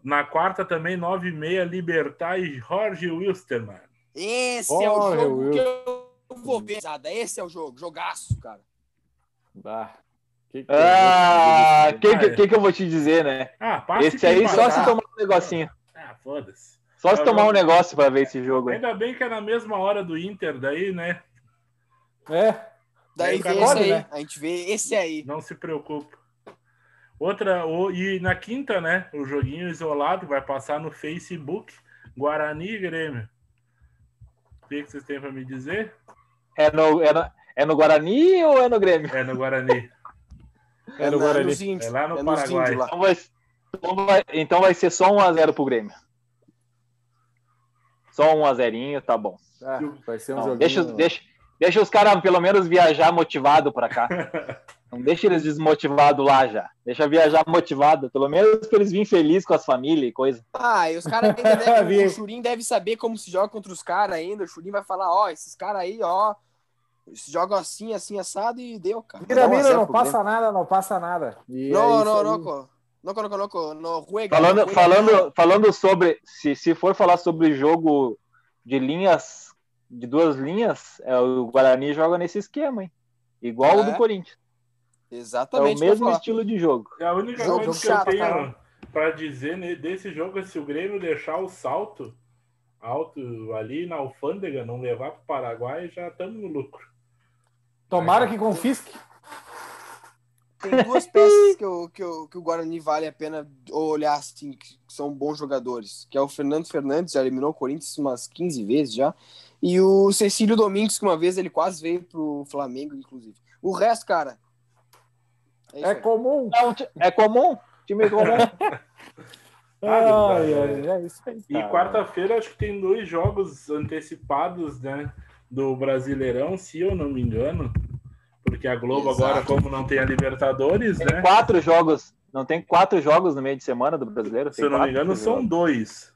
Speaker 1: Na quarta também, 9h30, Libertar e Jorge Wilstermann.
Speaker 2: Esse é o jogo que eu vou ver, Zada. Esse é o jogo, jogaço, cara.
Speaker 4: Ah, que que eu
Speaker 3: Ah,
Speaker 4: vou te
Speaker 3: que,
Speaker 4: dizer?
Speaker 3: que, que que eu vou te dizer, né?
Speaker 1: Ah,
Speaker 3: Esse
Speaker 1: que
Speaker 3: aí só se tomar um negocinho.
Speaker 1: Ah, foda-se.
Speaker 3: Só se
Speaker 1: o
Speaker 3: tomar um negócio pra ver esse jogo aí.
Speaker 1: Ainda bem que é na mesma hora do Inter, daí, né?
Speaker 4: É,
Speaker 2: Daí vê esse aí,
Speaker 4: né?
Speaker 2: a gente vê esse aí.
Speaker 1: Não se preocupe. Outra, o- e na quinta, né? O joguinho isolado vai passar no Facebook, Guarani e Grêmio. O que que vocês têm para me dizer?
Speaker 3: É no, é, no, é no Guarani ou é no Grêmio?
Speaker 1: É no Guarani.
Speaker 4: É no
Speaker 2: na-
Speaker 4: Guarani.
Speaker 2: índios,
Speaker 1: É lá no
Speaker 2: nos
Speaker 1: Paraguai.
Speaker 3: Então vai, então vai, então vai ser só 1x0 pro Grêmio. Só 1x0, tá bom.
Speaker 4: ah, vai ser um
Speaker 3: Não,
Speaker 4: joguinho.
Speaker 3: deixa, deixa, deixa os caras pelo menos viajar motivado pra cá. [LAUGHS] Não deixa eles desmotivados lá já. Deixa viajar motivado. Pelo menos pra eles virem felizes com as famílias e coisa.
Speaker 2: Ah, e os caras ainda devem, [LAUGHS] o Churin deve saber como se joga contra os caras ainda. O Churin vai falar, ó, esses caras aí, ó, jogam assim, assim, assado e deu, cara.
Speaker 4: Mira, mira, não passa nada, não passa nada. E é
Speaker 2: Não,
Speaker 4: isso
Speaker 2: não, não, não, não, não, não, não, juega,
Speaker 3: Falando,
Speaker 2: não
Speaker 3: falando, falando sobre. Se, se for falar sobre jogo de linhas, de duas linhas, é, o Guarani joga nesse esquema, hein? Igual o
Speaker 2: É,
Speaker 3: do Corinthians. É
Speaker 2: Exatamente.
Speaker 3: o
Speaker 2: eu ia
Speaker 3: mesmo estilo de jogo.
Speaker 1: É a única
Speaker 2: Jogo
Speaker 1: coisa que
Speaker 2: chato,
Speaker 1: eu tenho para dizer desse jogo é se o Grêmio deixar o salto alto ali na alfândega, não levar para o Paraguai, já estamos no lucro.
Speaker 4: Tomara que confisque.
Speaker 2: Tem duas peças que, eu, que, eu, que o Guarani vale a pena olhar, assim, que são bons jogadores. Que é o Fernando Fernandes, já eliminou o Corinthians umas 15 vezes já. E o Cecílio Domingues, que uma vez ele quase veio pro Flamengo, inclusive. O resto, cara. É
Speaker 4: É comum.
Speaker 3: É, um ti- é comum? Time comum. [LAUGHS]
Speaker 1: Ah,
Speaker 4: Ai,
Speaker 1: é.
Speaker 4: ai, é isso aí.
Speaker 1: E quarta-feira acho que tem dois jogos antecipados, né? Do Brasileirão, se eu não me engano. Porque a Globo
Speaker 2: Exato.
Speaker 1: agora, como não tem a Libertadores,
Speaker 3: Tem
Speaker 1: né?
Speaker 3: quatro jogos. Não tem quatro jogos no meio de semana do brasileiro?
Speaker 1: Se eu não me engano, são
Speaker 3: jogos.
Speaker 1: dois.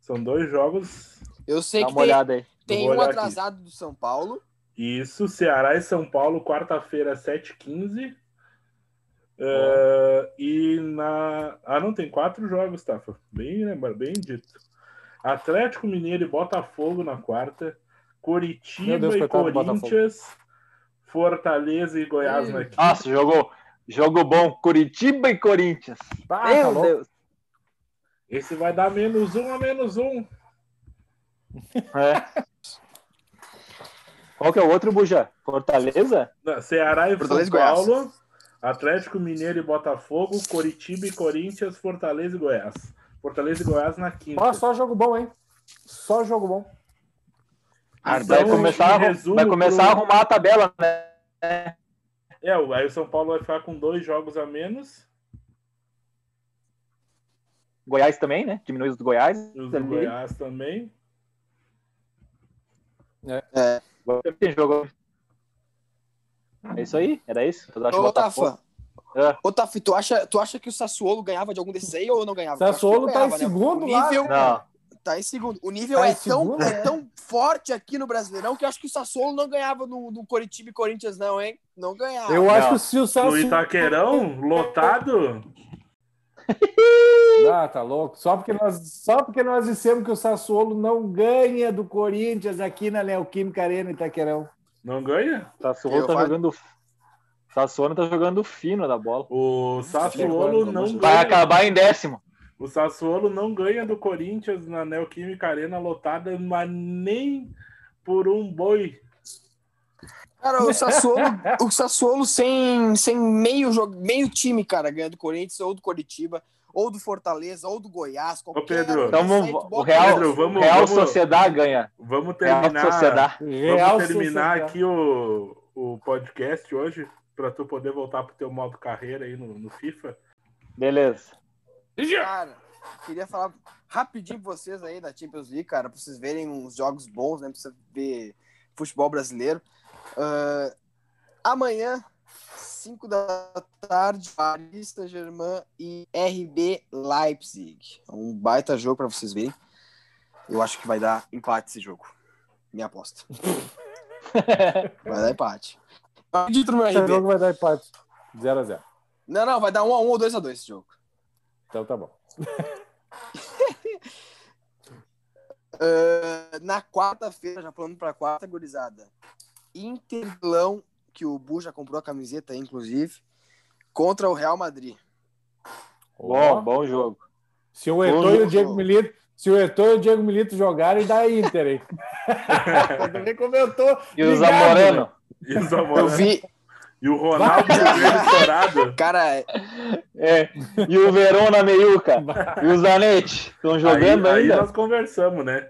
Speaker 1: São dois jogos.
Speaker 2: Eu sei
Speaker 3: Dá
Speaker 2: que
Speaker 3: uma
Speaker 2: tem,
Speaker 3: olhada aí.
Speaker 2: tem um
Speaker 1: olhar aqui.
Speaker 2: atrasado do São Paulo.
Speaker 1: Isso, Ceará e São Paulo, quarta-feira, 7h15. É, e na. Ah, não, tem quatro jogos, Tafa. Bem, lembra- bem dito. Atlético Mineiro e Botafogo na quarta. Curitiba
Speaker 4: Deus,
Speaker 1: e. Corinthians. Fortaleza e Goiás
Speaker 2: Ih.
Speaker 1: na quinta.
Speaker 3: Nossa, jogou. Jogo bom. Curitiba e Corinthians.
Speaker 4: Ah,
Speaker 3: Meu. Deus.
Speaker 1: Esse vai dar menos um a menos um.
Speaker 3: É. Qual que é o outro, Buja? Fortaleza?
Speaker 1: Não, Ceará e
Speaker 2: Fortaleza
Speaker 1: São
Speaker 2: Goiás.
Speaker 1: Paulo. Atlético Mineiro e Botafogo. Curitiba e Corinthians. Fortaleza e Goiás. Fortaleza e Goiás na quinta.
Speaker 4: Ó, só jogo bom, hein? Só jogo bom.
Speaker 3: Vai começar, a,
Speaker 1: em resumo,
Speaker 3: vai começar a
Speaker 1: pro-
Speaker 3: arrumar a tabela, né?
Speaker 1: É, o- aí o São Paulo vai ficar com dois jogos a menos.
Speaker 3: Goiás também, né? Diminui os do Goiás.
Speaker 1: Os do. Goiás também.
Speaker 3: Agora Tem jogo. É isso aí? Era isso?
Speaker 2: Ô, Tafa.
Speaker 3: É.
Speaker 2: Ô, Tafa, tu acha, tu acha que o Sassuolo ganhava de algum desses aí ou não ganhava?
Speaker 4: Sassuolo tá em
Speaker 2: ganhava, né?
Speaker 4: segundo lá.
Speaker 2: nível,
Speaker 3: Não.
Speaker 2: Tá em segundo. O nível
Speaker 4: Tá
Speaker 2: é,
Speaker 4: em
Speaker 2: tão,
Speaker 4: segundo,
Speaker 2: é
Speaker 4: né?
Speaker 2: tão forte aqui no Brasileirão que eu acho que o Sassuolo não ganhava no, no Coritiba e Corinthians, não, hein? Não ganhava.
Speaker 4: Eu
Speaker 3: Não.
Speaker 4: acho que se o
Speaker 1: No
Speaker 4: Sassuolo...
Speaker 1: Itaquerão, lotado. [LAUGHS]
Speaker 4: Ah, tá louco. Só porque, nós, só porque nós dissemos que o Sassuolo não ganha do Corinthians aqui na Neoquímica Arena Itaquerão.
Speaker 1: Não ganha?
Speaker 3: Sassuolo
Speaker 2: Eu
Speaker 3: tá
Speaker 2: falo-
Speaker 3: jogando. Sassuolo tá jogando fino da bola.
Speaker 1: O Sassuolo não
Speaker 3: Vai
Speaker 1: ganha.
Speaker 3: acabar em décimo.
Speaker 1: O Sassuolo não ganha do Corinthians na Neoquímica Arena lotada, mas nem por um boi.
Speaker 2: Cara, o Sassuolo, o Sassuolo sem, sem meio, jogo, meio time, cara, ganha do Corinthians ou do Coritiba, ou do Fortaleza, ou do Goiás.
Speaker 1: Ô, Pedro,
Speaker 3: Então o Real,
Speaker 1: Pedro, vamos-
Speaker 3: Real
Speaker 1: vamos-
Speaker 3: Sociedade ganha.
Speaker 1: Vamos
Speaker 3: Real
Speaker 1: terminar,
Speaker 3: Sociedade.
Speaker 4: Real
Speaker 1: vamos terminar
Speaker 4: Sociedade.
Speaker 1: aqui o, o podcast hoje para tu poder voltar pro teu modo carreira aí no, no FIFA.
Speaker 3: Beleza.
Speaker 2: Cara, queria falar rapidinho pra vocês aí da Champions League, cara, pra vocês verem uns jogos bons, né? Pra você ver futebol brasileiro. Ah, amanhã, 5 da tarde, Paris Saint-Germain e RB Leipzig. É um baita jogo pra vocês verem. Eu acho que vai dar empate esse jogo. Minha aposta. [LAUGHS] Vai dar empate. Acredito no meu
Speaker 4: Esse
Speaker 2: RB.
Speaker 4: jogo vai dar empate. 0x0.
Speaker 2: Não, não, vai dar 1 a 1 ou 2 a 2 esse jogo.
Speaker 4: Então tá bom. [LAUGHS]
Speaker 2: Ah, na quarta-feira, já falando pra quarta, gurizada. Interlão, que o Bu já comprou a camiseta, inclusive, contra o Real Madrid.
Speaker 3: Bom, bom jogo.
Speaker 4: Se o Eto'o e o. Diego Milito, se o Eto'o e o Diego Milito jogarem, dá Inter, hein? Também comentou.
Speaker 3: E o Zamorano?
Speaker 1: E, os
Speaker 2: Eu
Speaker 1: amores-
Speaker 2: vi,
Speaker 1: e o Ronaldo estourado.
Speaker 2: cara,
Speaker 3: É. E o Verona Meiuca? E o Zanetti? Estão jogando
Speaker 1: aí, aí
Speaker 3: ainda?
Speaker 1: nós conversamos, né?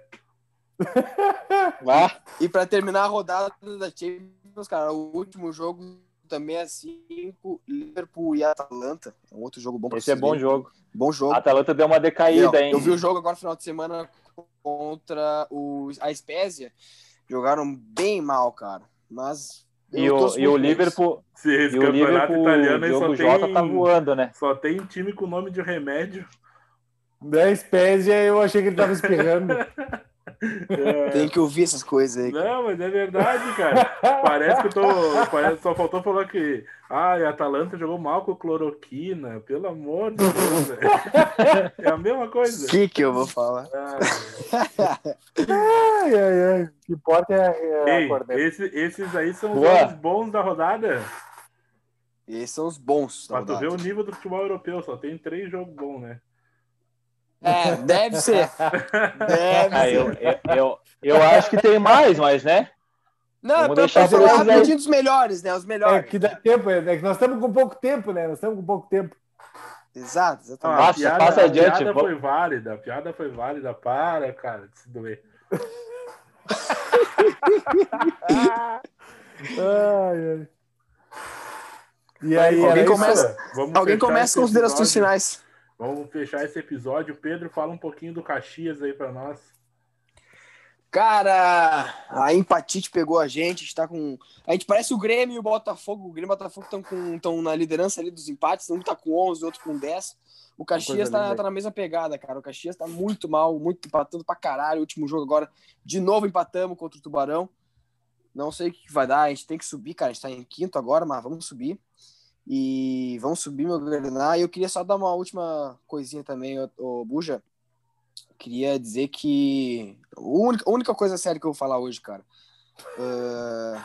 Speaker 2: E pra terminar a rodada da Champions, cara, o último jogo também é 5, Liverpool e Atalanta. É um outro jogo bom pra
Speaker 3: Esse é bom jogo.
Speaker 2: Bom jogo.
Speaker 3: A Atalanta deu uma decaída,
Speaker 2: Não,
Speaker 3: hein?
Speaker 2: Eu vi o jogo agora no final de semana contra o, a Spezia. Jogaram bem mal, cara. Mas.
Speaker 3: E o, e o. Liverpool,
Speaker 1: Se esse
Speaker 3: e o
Speaker 1: campeonato
Speaker 3: Liverpool,
Speaker 1: italiano aí só
Speaker 3: Jota
Speaker 1: tem,
Speaker 3: tá voando, né?
Speaker 1: só tem time com nome de remédio.
Speaker 4: 10 pés e eu achei que ele tava espirrando. [LAUGHS]
Speaker 1: É,
Speaker 2: Tem que ouvir essas coisas aí.
Speaker 1: Não, mas é verdade, cara. Parece que eu tô. Parece, só faltou falar que. Ah, e a Atalanta jogou mal com cloroquina. Pelo amor de Deus. É a mesma
Speaker 2: O
Speaker 1: coisa.
Speaker 2: que que eu vou falar?
Speaker 1: Ah, [LAUGHS]
Speaker 4: Ai, ai, ai. O que importa é, é
Speaker 1: ei, esse- esses aí são os
Speaker 3: Boa.
Speaker 1: jogos bons da rodada.
Speaker 2: Esses são os bons.
Speaker 1: Pra tu ver o nível do futebol europeu, só tem três jogos bons, né?
Speaker 2: É, deve ser. Deve
Speaker 3: Ah,
Speaker 2: ser.
Speaker 3: eu, eu, eu, eu acho que tem mais, mas, né?
Speaker 2: Não,
Speaker 3: Vamos deixar aí.
Speaker 2: rapidinho dos melhores, né? Os
Speaker 4: É
Speaker 2: melhores.
Speaker 4: que dá tempo, é que nós estamos com pouco tempo, né? Nós estamos com pouco tempo.
Speaker 2: Exato,
Speaker 1: Ah,
Speaker 2: exatamente.
Speaker 1: a
Speaker 3: Passa-
Speaker 1: piada,
Speaker 3: passa
Speaker 1: a
Speaker 3: adiante,
Speaker 1: piada
Speaker 3: vamos.
Speaker 1: foi válida, a piada foi válida. Para, cara, de se doer.
Speaker 4: Ai, ai. E aí,
Speaker 2: Alguém começa- Alguém começa considerações finais.
Speaker 1: Vamos fechar esse episódio. Pedro, fala um pouquinho do Caxias aí pra nós.
Speaker 2: Cara, a empatite pegou a gente, a gente tá com. A gente parece o Grêmio e o Botafogo. O Grêmio e o Botafogo estão com... tão na liderança ali dos empates, um tá com 11, o outro com 10. O Caxias tá, tá na mesma pegada, cara. O Caxias tá muito mal, muito empatando pra caralho. O último jogo agora, de novo empatamos contra o Tubarão. Não sei o que vai dar, a gente tem que subir, cara. A gente tá em quinto agora, mas vamos subir. E vamos subir, meu Grená. E eu queria só dar uma última coisinha também, ô, ô Buja. Queria dizer que. A única, a única coisa séria que eu vou falar hoje, cara. Ah,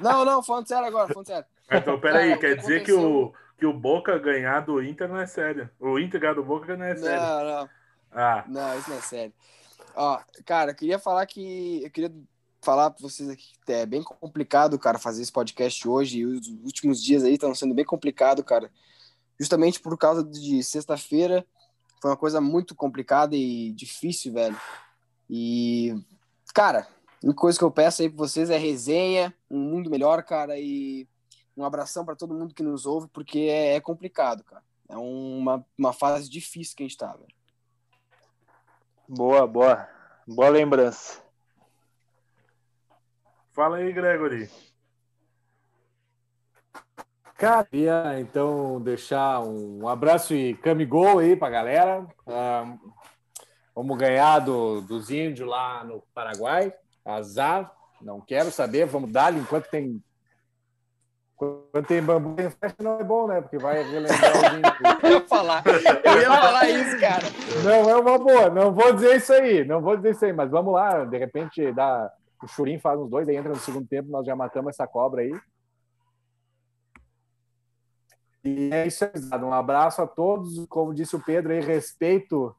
Speaker 2: Não, não, falando sério agora, falando sério.
Speaker 1: Então, peraí,
Speaker 2: Cara, o
Speaker 1: quer
Speaker 2: que
Speaker 1: dizer que o, que o Boca ganhar do Inter não é sério. O Inter ganhar do Boca não é sério.
Speaker 2: Não, não.
Speaker 1: Ah,
Speaker 2: Não, isso não é sério. Ó, cara, eu queria falar que. Eu queria falar pra vocês aqui que é bem complicado, cara, fazer esse podcast hoje. E os últimos dias aí estão sendo bem complicado, cara. Justamente por causa de sexta-feira. Foi uma coisa muito complicada e difícil, velho. E, cara, a única coisa que eu peço aí pra vocês é resenha, um mundo melhor, cara, e um abração pra todo mundo que nos ouve, porque é, é complicado, cara. É uma, uma fase difícil que a gente tá, velho.
Speaker 3: Boa, boa. Boa lembrança.
Speaker 1: Fala aí, Gregory.
Speaker 4: Cara, queria então deixar um abraço e camigol aí pra galera. Ah, vamos ganhar do, dos índios lá no Paraguai. Azar, não quero saber, vamos dar enquanto tem. Quando tem bambu em festa não é bom, né? Porque vai relembrar os índios. [LAUGHS]
Speaker 2: Eu ia falar, eu ia falar isso, cara.
Speaker 4: Não é uma boa, não vou dizer isso aí, não vou dizer isso aí, mas vamos lá, de repente dá. O Churim faz uns dois, aí entra no segundo tempo, nós já matamos essa cobra aí. E é isso um abraço a todos, como disse o Pedro aí, respeito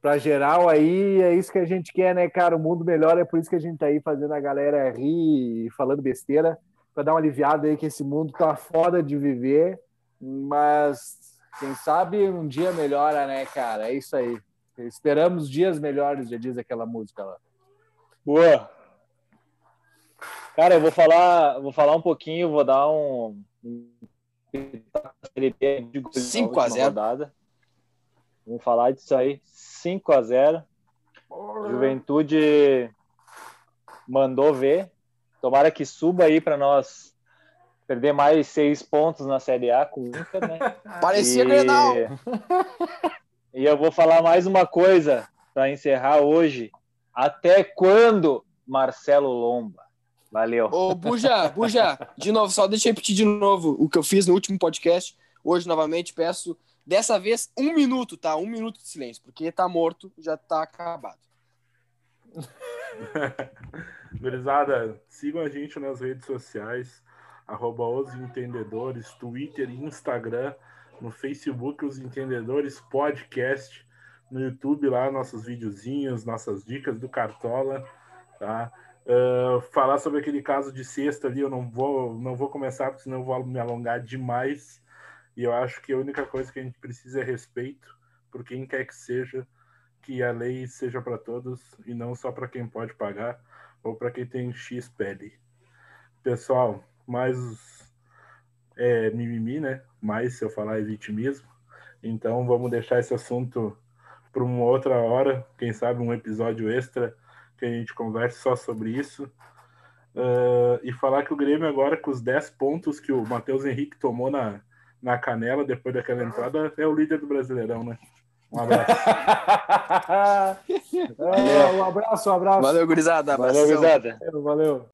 Speaker 4: para geral aí, é isso que a gente quer, né, cara? O mundo melhor, é por isso que a gente tá aí fazendo a galera rir falando besteira, para dar uma aliviada aí que esse mundo tá foda de viver, mas quem sabe um dia melhora, né, cara? É isso aí. Esperamos dias melhores, já diz aquela música lá.
Speaker 3: Boa. Cara, eu vou falar, vou falar um pouquinho, vou dar um, um
Speaker 2: 5 a 0.
Speaker 3: Rodada. Vamos falar disso aí. 5 a 0. Juventude mandou ver. Tomara que suba aí para nós perder mais seis pontos na Série A com o Inter, né? [LAUGHS]
Speaker 2: Parecia e... Grenal.
Speaker 3: E eu vou falar mais uma coisa para encerrar hoje. Até quando, Marcelo Lomba? Valeu.
Speaker 2: Ô, Buja, Buja, de novo, só deixa eu repetir de novo o que eu fiz no último podcast. Hoje, novamente, peço, dessa vez, um minuto, tá? Um minuto de silêncio, porque tá morto, já tá acabado. [LAUGHS]
Speaker 1: Gurizada, sigam a gente nas redes sociais, arroba os entendedores, Twitter e Instagram, no Facebook, os entendedores podcast, no YouTube lá, nossos videozinhos, nossas dicas do Cartola, tá? Uh, falar sobre aquele caso de sexta ali, eu não vou, não vou começar, porque senão eu vou me alongar demais. E eu acho que a única coisa que a gente precisa é respeito por quem quer que seja, que a lei seja para todos e não só para quem pode pagar ou para quem tem X pele. Pessoal, mais é, mimimi, né? Mais se eu falar é vitimismo. Então vamos deixar esse assunto para uma outra hora, quem sabe um episódio extra que a gente converse só sobre isso. Uh, e falar que o Grêmio agora, com os 10 pontos que o Matheus Henrique tomou na, na canela depois daquela entrada, é o líder do Brasileirão, né? Um abraço. [LAUGHS]
Speaker 4: é, um abraço, um abraço.
Speaker 2: Valeu, gurizada.
Speaker 3: Valeu, gurizada.
Speaker 4: Valeu.